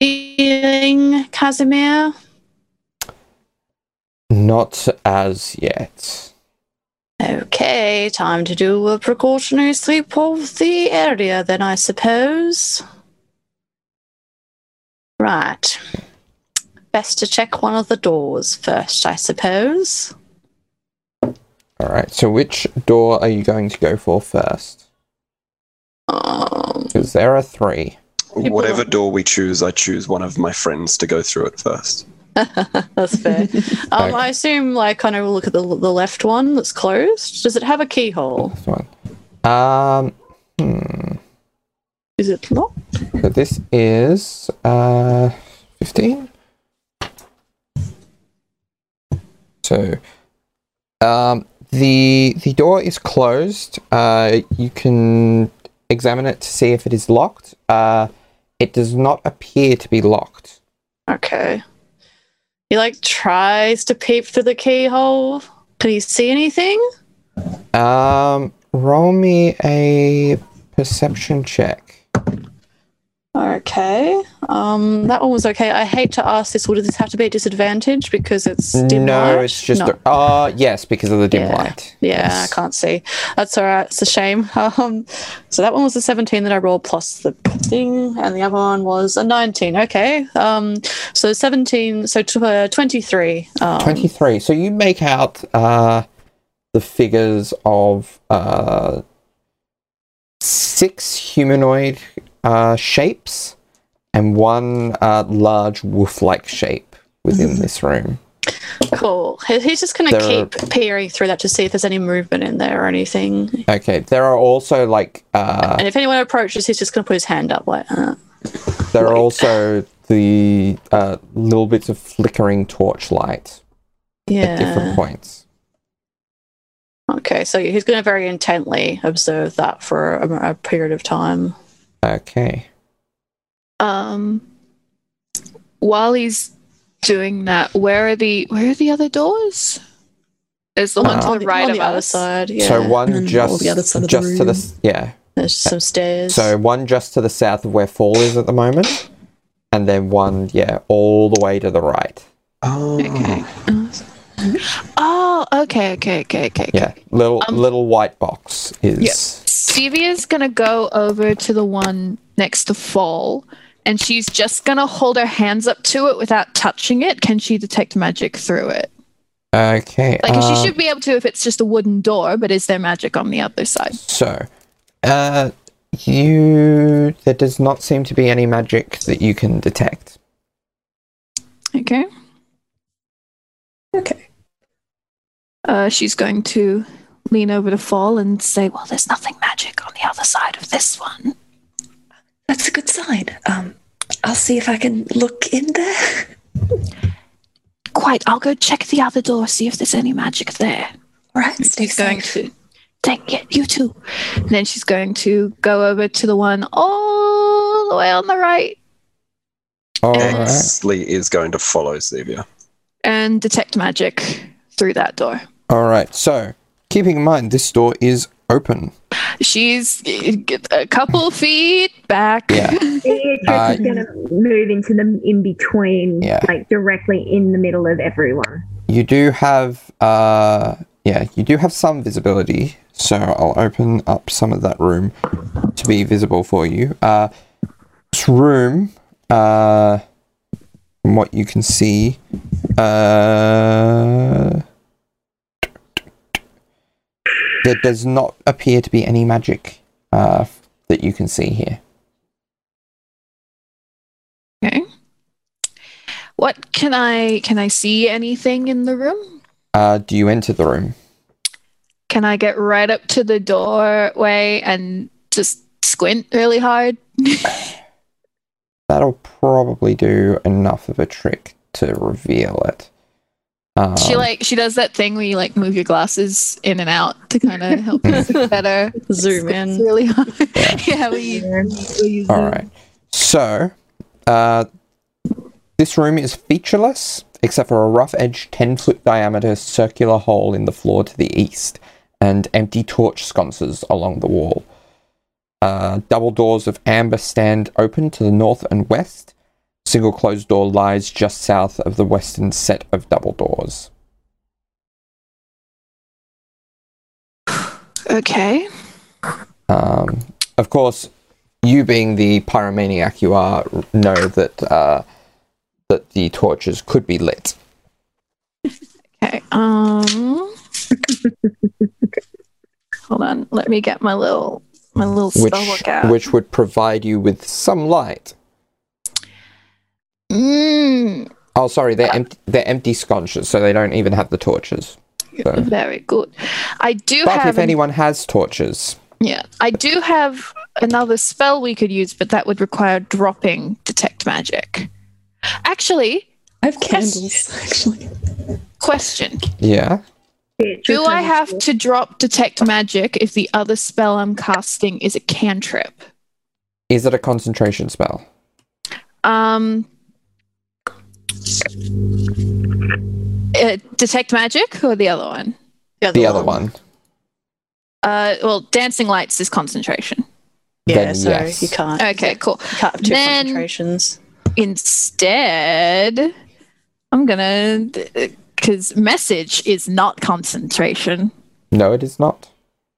feeling, Kasimir? Not as yet. Okay, time to do a precautionary sweep of the area then, I suppose. Right. Best to check one of the doors first, I suppose. All right. So, which door are you going to go for first? Um, Because there are three. People- Whatever door we choose, I choose one of my friends to go through it first. that's fair. Um, I assume, like, kind of look at the, the left one that's closed. Does it have a keyhole? This one. Um. Hmm. Is it locked? So this is uh fifteen. So, um, the the door is closed. Uh, you can examine it to see if it is locked. Uh, it does not appear to be locked. Okay. He like tries to peep through the keyhole. Can he see anything? Um, roll me a perception check. Okay. Um, that one was okay. I hate to ask this. Would this have to be a disadvantage because it's dim no, light? No, it's just No. uh yes, because of the dim Yeah. light. Yeah, Yes. I can't see. That's all right. It's a shame. Um, so that one was a 17 that I rolled plus the thing, and the other one was a 19. Okay. Um, so 17, so tw- uh, 23. Um, 23. So you make out uh, the figures of uh, six humanoid uh, shapes and one uh, large wolf like shape within this room. Cool. He's just going to There are- keep peering through that to see if there's any movement in there or anything. Okay, there are also like uh, And if anyone approaches, he's just going to put his hand up like, uh, there are also the uh, little bits of flickering torchlight at different points. Okay, so he's going to very intently observe that for a, a period of time. Okay. Um, while he's doing that, where are the where are the other doors? There's the one Uh, to the right on of the other us? side, yeah. So one just the other side of the just to the room. s- yeah. There's some stairs. So one just to the south of where Fall is at the moment, and then one yeah all the way to the right. Oh, Okay. Oh, okay, okay, okay, okay. Yeah, little Um, little white box is Yep. Sevia's gonna go over to the one next to Fall, and she's just gonna hold her hands up to it without touching it. Can she detect magic through it? okay. Like uh, she should be able to if it's just a wooden door, but is there magic on the other side? So, uh, you there does not seem to be any magic that you can detect. Okay. Okay. Uh, she's going to lean over to Fall and say, "Well, there's nothing magic on the other side of this one." That's a good sign. Um, I'll see if I can look in there. Quite. I'll go check the other door, see if there's any magic there. All right, stay She's going to. Thank you, you too. And then she's going to go over to the one all the way on the right All right. Exley is going to follow Xavier. and detect magic through that door. All right. So, keeping in mind this door is open. She's a couple feet back. Yeah. Beatrice Uh, going to move into the in between, Yeah. like directly in the middle of everyone. You do have uh yeah, you do have some visibility. So I'll open up some of that room to be visible for you. Uh this room uh from what you can see uh there does not appear to be any magic uh that you can see here. Okay. What can I can I see anything in the room? Uh do you enter the room? Can I get right up to the doorway and just squint really hard? That'll probably do enough of a trick to reveal it. Um, she like she does that thing where you like move your glasses in and out to kind of help you see better. Zoom Squints in. really hard. yeah, you, where you All right. So, uh, this room is featureless except for a rough edged 10 foot diameter circular hole in the floor to the east and empty torch sconces along the wall. Uh, double doors of amber stand open to the north and west. Single closed door lies just south of the western set of double doors. Okay. Um, of course, you being the pyromaniac you are, know that uh, that the torches could be lit. Okay. Um. hold on. Let me get my little my little which spell book out. which would provide you with some light. Mm, Oh, sorry, they're empty. They're empty sconces, so they don't even have the torches. So. very good. I do But have if an- anyone has torches, yeah. I do have another spell we could use, but that would require dropping detect magic. Actually, I have candles, actually. question: yeah, Do I have to drop detect magic if the other spell I'm casting is a cantrip? is it a concentration spell? Um, uh, detect magic or the other one? The other one. Uh, well, dancing lights is concentration. Yeah, Then so yes. you can't. Okay, cool. You can't have two Then- concentrations. Instead, I'm gonna because message is not concentration. No, it is not.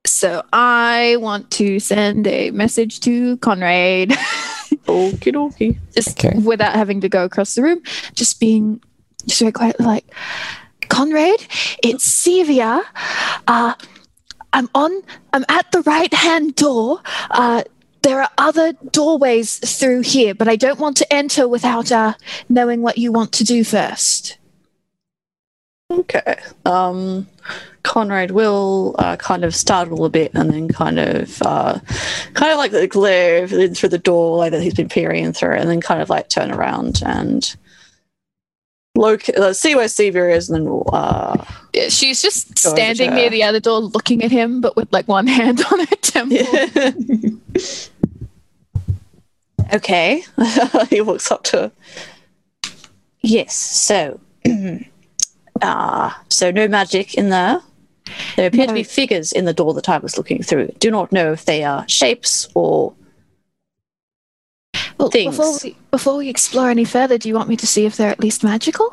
So I want to send a message to Conrad, Okie dokie. just Okay. without having to go across the room, just being just very quietly like, Conrad, it's Sevia. Uh, I'm on. I'm at the right hand door. Uh, there are other doorways through here, but I don't want to enter without uh, knowing what you want to do first. Okay. Um, Conrad will uh, kind of startle a bit and then kind of, uh, kind of like the glare in through the doorway that he's been peering through, and then kind of like turn around and look, uh, see where Sevia is, and then we'll, uh, Yeah, She's just standing near the other door, looking at him, but with like one hand on her temple. okay. he walks up to her. Yes. So, uh, so no magic in there. There appear to be figures in the door that I was looking through. Do not know if they are shapes or Well, Things. before we before we explore any further, do you want me to see if they're at least magical?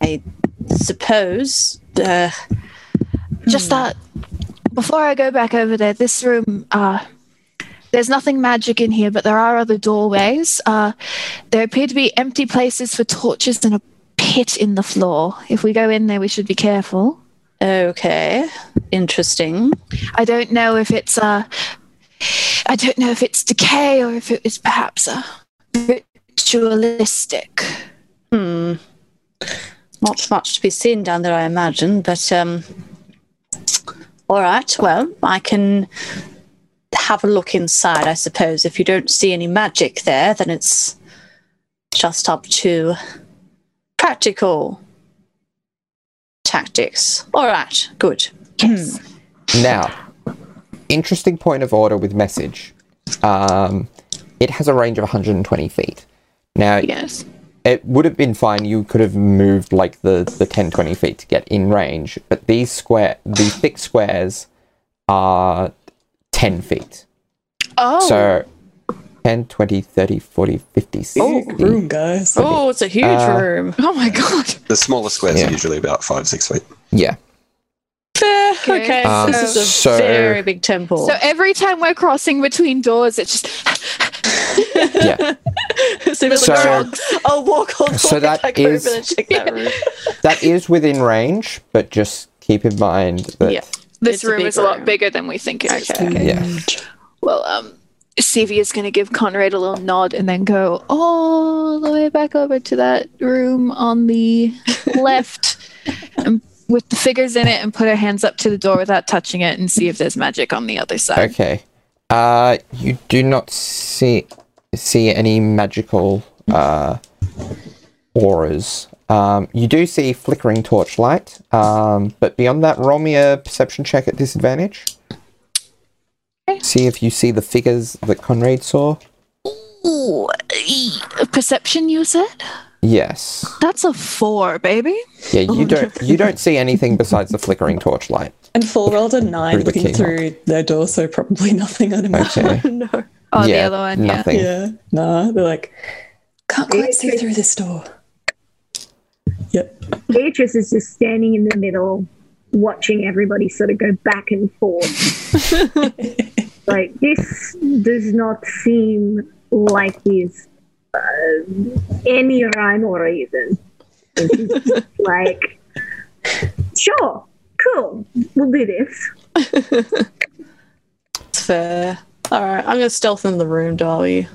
I suppose. Uh, Just that before I go back over there, this room, uh, there's nothing magic in here, but there are other doorways. Uh, there appear to be empty places for torches and a pit in the floor. If we go in there, we should be careful. Okay. Interesting. I don't know if it's a. I don't know if it's decay or if it is perhaps a ritualistic. Hmm. Not much to be seen down there, I imagine, but um all right, well, I can have a look inside, I suppose. If you don't see any magic there, then it's just up to practical tactics. All right, good. Yes. Now, interesting point of order with message. Um, it has a range of 120 feet. Now, Yes. it would have been fine. You could have moved like the, the 10, 20 feet to get in range, but these square, the thick squares are 10 feet. Oh. So 10, 20, 30, 40, 50, 60. Big room, guys. Oh, it's a huge Uh, room. oh my god. The smaller squares Yeah. are usually about five, six feet. Yeah. Fair. Okay. Okay, Um, this is a so- very big temple. So every time we're crossing between doors, it's just Yeah. so, it's So- like, "Oh, I'll walk all the So way that back is- over and check that room. That is within range, but just keep in mind that Yeah. this It's a room big is a lot room. bigger than we think it is. Okay. yeah. Well, um, Sevia is going to give Conrad a little nod and then go all the way back over to that room on the left and with the figures in it and put her hands up to the door without touching it and see if there's magic on the other side. Okay. Uh, you do not see see any magical uh, auras. Um, you do see flickering torchlight, um, but beyond that, roll me a perception check at disadvantage. Okay. See if you see the figures that Conrad saw. Ooh, e- perception, you said? Yes. That's a four, baby. Yeah, you oh don't you don't see anything besides the flickering torchlight. And four rolled a nine Through the looking keyhole. through their door, so probably nothing, I'd imagine. Okay. Oh, no. Oh, yeah, the other one. Yeah. nothing. Yeah. Nah, they're like, can't quite see through this door. Yep. Beatrice is just standing in the middle, watching everybody sort of go back and forth. like, this does not seem like is uh, any rhyme or reason. Like, sure, cool, we'll do this. It's fair. All right, I'm gonna stealth in the room, Darby.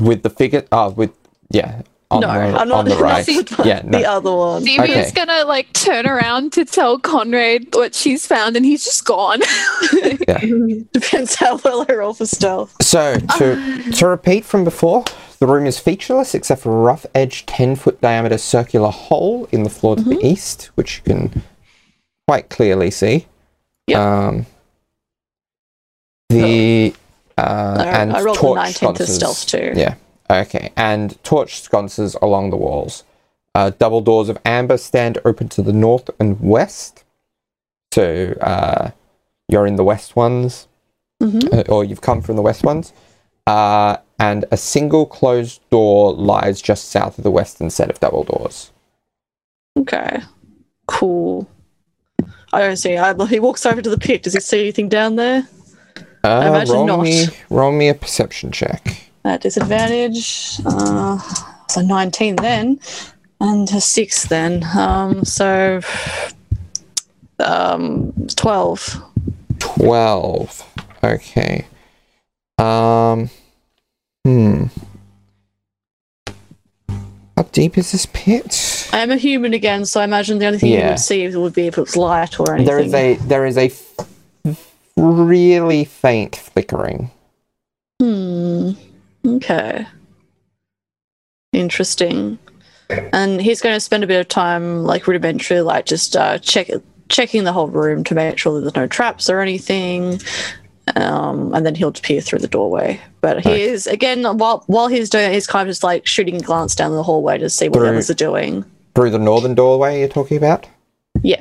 With the figure, oh, with yeah, on no, the I'm not. on the right. not yeah, no. the other one. Sevia's Okay. gonna like turn around to tell Conrad what she's found, and he's just gone. yeah. Depends how well I roll for stealth. So to to repeat from before, the room is featureless except for a rough edged ten foot diameter circular hole in the floor to Mm-hmm. the east, which you can quite clearly see. Yep. Um, the uh, I, and I rolled a torch 19 to stealth too. Yeah. Okay. And torch sconces along the walls. Uh, double doors of amber stand open to the north and west. So uh, you're in the west ones. Mhm. uh, or you've come from the west ones. Uh, and a single closed door lies just south of the western set of double doors. Okay. Cool. I don't see. I, he walks over to the pit. Does he see anything down there? Uh, imagine roll not. me, roll me a perception check. At disadvantage. Uh, so 19 then. And a 6 then. Um, so um, 12. Twelve. Okay. Um. Hmm. How deep is this pit? I am a human again, so I imagine the only thing you would see would be if it was light or anything. There is a there is a f- really faint flickering. Hmm. Okay. Interesting. And he's going to spend a bit of time, like rudimentary, like just uh, check checking the whole room to make sure that there's no traps or anything. Um, and then he'll peer through the doorway. But he Okay. is again while while he's doing it, he's kind of just like shooting a glance down the hallway to see what Through- others are doing. Through the northern doorway you're talking about? Yeah.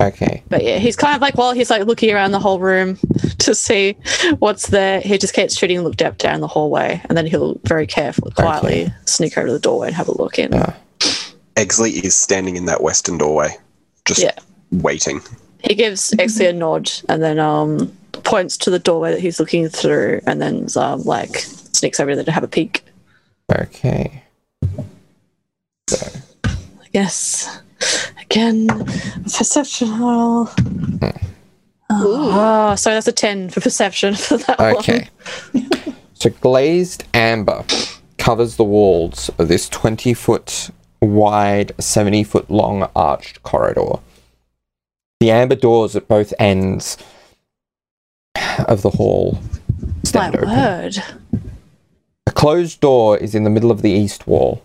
Okay. But yeah, he's kind of like while he's like looking around the whole room to see what's there, he just keeps shooting look down down the hallway, and then he'll very carefully, quietly sneak over to the doorway and have a look in. Yeah. Exley is standing in that western doorway, just Yeah. waiting. He gives Exley a nod and then um points to the doorway that he's looking through, and then um like sneaks over there to have a peek. Okay. So I guess again, perception roll. Oh, sorry, that's a ten for perception for that one. Okay. so glazed amber covers the walls of this 20 foot wide, 70 foot long arched corridor. The amber doors at both ends of the hall My stand open. word. A closed door is in the middle of the east wall,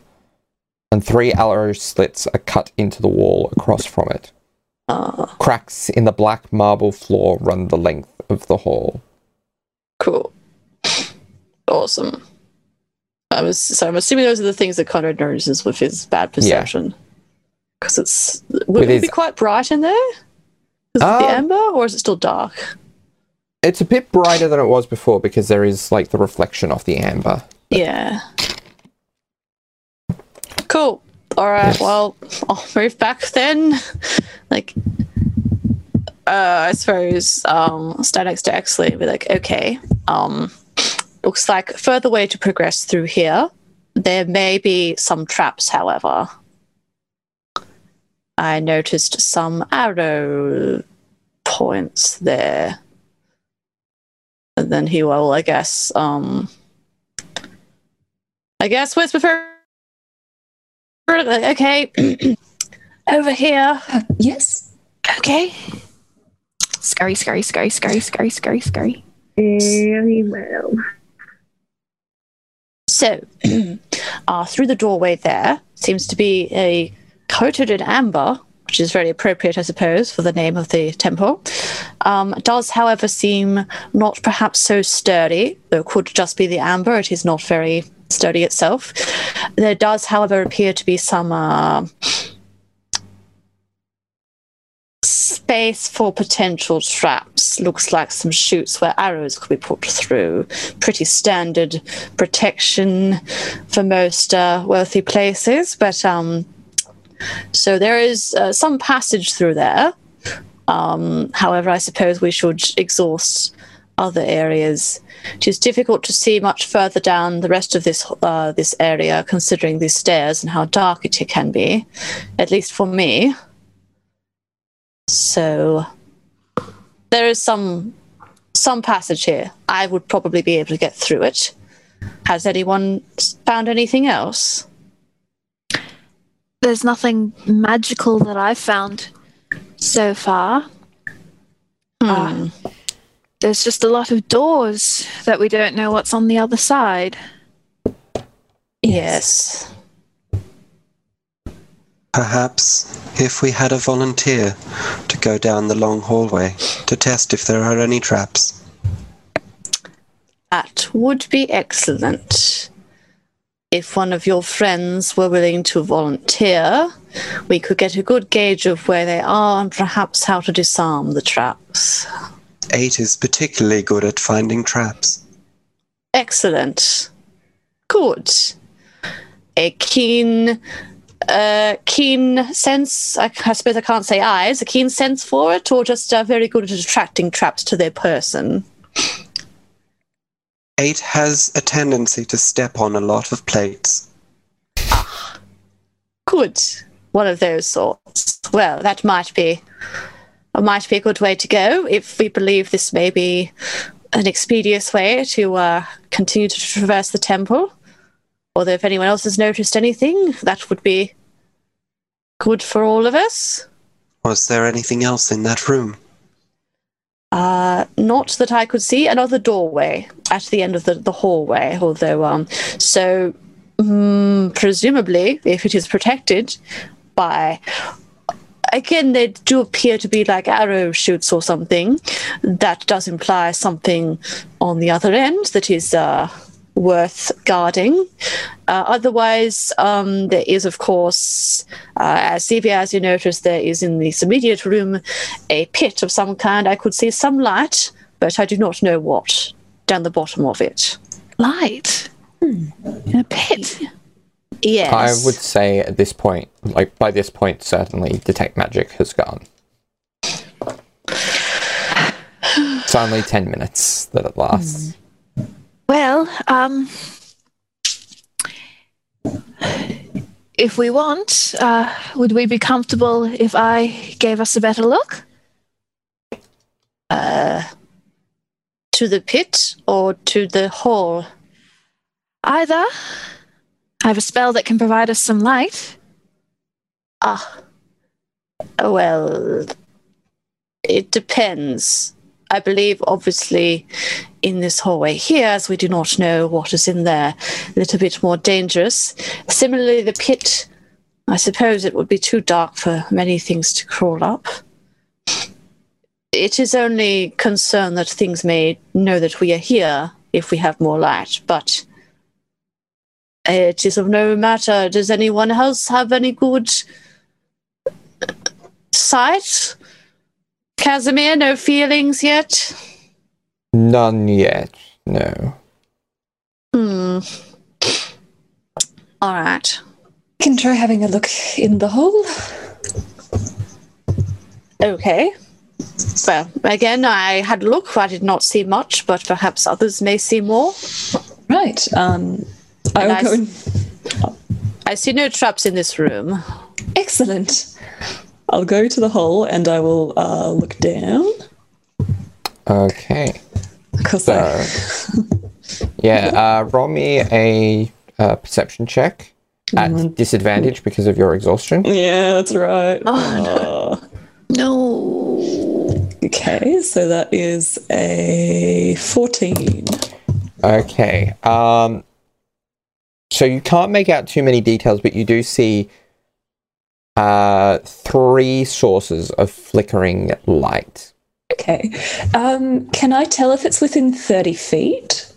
and three arrow slits are cut into the wall across from it. Uh, Cracks in the black marble floor run the length of the hall. cool. Awesome. I was so I'm assuming those are the things that Conrad notices with his bad perception. Because it's would With it his- be quite bright in there? Is it the Um, amber or is it still dark? It's a bit brighter than it was before because there is like the reflection off the amber. Yeah. Cool. All right. Well, I'll move back then. like, uh, I suppose um, stand next to Exley and be like, okay. Um, looks like further way to progress through here. There may be some traps, however. I noticed some arrow points there. And then he will, I guess, um, I guess where's prefer okay. Over here. Uh, yes? Okay. Scurry, scurry, scurry, scurry, scurry, scurry, scurry. Very well. So uh, through the doorway there seems to be a coated in amber, which is very appropriate, I suppose, for the name of the temple. Um, does, however, seem not perhaps so sturdy, though it could just be the amber. It is not very sturdy itself. There does, however, appear to be some uh, space for potential traps. Looks like some shoots where arrows could be put through. Pretty standard protection for most uh, wealthy places, but um, so there is uh, some passage through there. Um, however, I suppose we should exhaust other areas. It is difficult to see much further down the rest of this uh, this area, considering these stairs and how dark it can be, at least for me. So there is some some passage here. I would probably be able to get through it. Has anyone found anything else? There's nothing magical that I've found so far. Hmm. There's just a lot of doors that we don't know what's on the other side. yes. Perhaps if we had a volunteer to go down the long hallway to test if there are any traps. That would be excellent. If one of your friends were willing to volunteer, we could get a good gauge of where they are and perhaps how to disarm the traps. Eight is particularly good at finding traps. Excellent. Good. A keen, uh, keen sense. I, I suppose I can't say eyes. A keen sense for it, or just uh, very good at attracting traps to their person. Eight has a tendency to step on a lot of plates. Good. One of those sorts. Well, that might be might be a good way to go if we believe this may be an expeditious way to uh, continue to traverse the temple. Although if anyone else has noticed anything, that would be good for all of us. Was there anything else in that room? Uh, not that I could see. Another doorway at the end of the, the hallway, although, um, so mm, presumably, if it is protected by. Again, they do appear to be like arrow shoots or something. That does imply something on the other end that is uh, worth guarding. Uh, otherwise, um, there is, of course, uh, as Sevia, as you noticed, there is in this immediate room a pit of some kind. I could see some light, but I do not know what down the bottom of it. Light. In a pit. Yes. I would say at this point, like by this point, certainly detect magic has gone. It's only 10 minutes that it lasts. Well, um, if we want, uh, would we be comfortable if I gave us a better look? Uh, to the pit or to the hall? Either. I have a spell that can provide us some light. Ah. Well, it depends. I believe, obviously, in this hallway here, as we do not know what is in there, a little bit more dangerous. Similarly, the pit, I suppose it would be too dark for many things to crawl up. It is only concern that things may know that we are here if we have more light, but it is of no matter. Does anyone else have any good sight? Kasimir, no feelings yet? None yet, no. Hmm. All right. Can try having a look in the hole. Okay. Well, again, I had a look. I did not see much, but perhaps others may see more. Right. Um, I And will I go I see no traps in this room. Excellent. I'll go to the hole and I will uh, look down. Okay. Because So, yeah, uh, roll me a uh, perception check at disadvantage because of your exhaustion. yeah, that's right. Oh, Uh, No. okay, so that is a 14. Okay. Um, so you can't make out too many details, but you do see uh, three sources of flickering light. Okay. Um, can I tell if it's within 30 feet?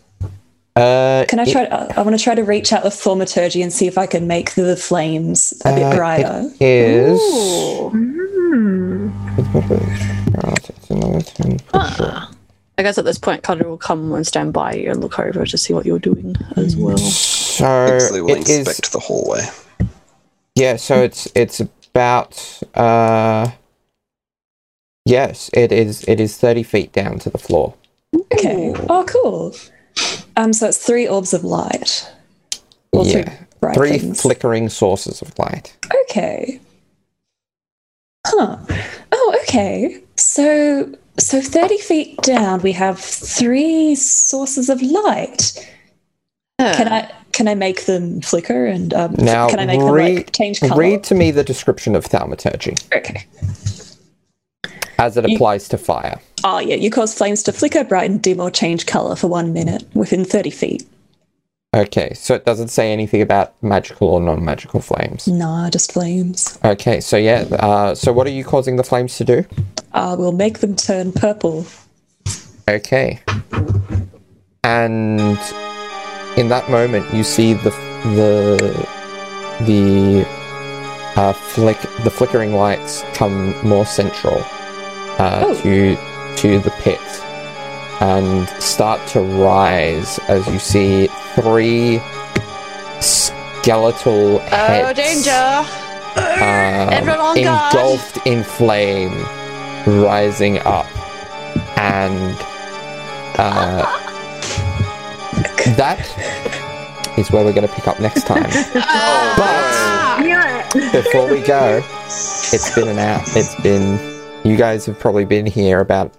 Uh, Can I it- try? To, I want to try to reach out with thaumaturgy and see if I can make the flames a uh, bit brighter. is. Hmm. Ah. I guess at this point, Connor will come and stand by you and look over to see what you're doing as well. So Exley will it is. inspect the hallway. Yeah, so it's it's about uh yes, it is it is thirty feet down to the floor. Okay. Oh, cool. Um, so it's three orbs of light. Or yeah. bright Three things. flickering sources of light. Okay. Huh. Oh, okay. So so 30 feet down we have three sources of light. Can I can I make them flicker and um Now can I make them red, like change color? read to me the description of thaumaturgy Okay. as it You- applies to fire. Oh yeah, you cause flames to flicker, brighten, dim, or change color for one minute within 30 feet. Okay, so it doesn't say anything about magical or non-magical flames. Nah, just flames. Okay, so yeah, uh, so what are you causing the flames to do? Uh, we'll make them turn purple. Okay. And in that moment, you see the the the uh, flick the flickering lights come more central uh, Oh. to to the pit and start to rise as you see three skeletal heads Oh, danger! um, Everyone on guard. engulfed in flame rising up and uh, that is where we're going to pick up next time but before we go it's been an hour it's been you guys have probably been here about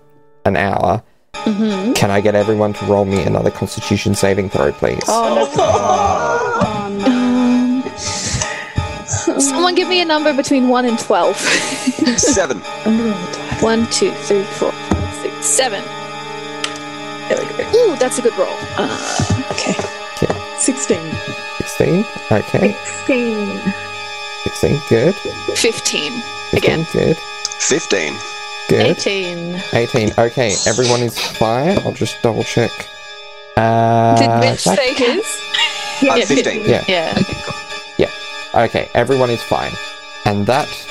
an hour Mm-hmm. can i get everyone to roll me another constitution saving throw please Oh, no. Someone give me a number between 1 and 12. Seven. 1, 2, 3, 4, 5, 6, 7. There we go. Ooh, that's a good roll. Uh, Okay. Yeah. 16. 16 okay 16. 16 good 15. 15 Again. good Fifteen. good 18. 18. Okay, everyone is fine. I'll just double check. Uh, Did Mitch that- say his? Uh, Yeah, Fifteen. Yeah. Yeah. Okay, cool. Okay, everyone is fine. And that's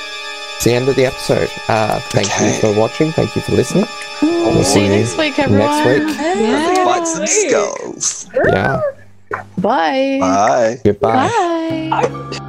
the end of the episode. Uh, thank you for watching. Thank you for listening. We'll See you next week, everyone. next week. Yeah. Fight some skulls. Yeah. Bye. Bye. Goodbye. Bye.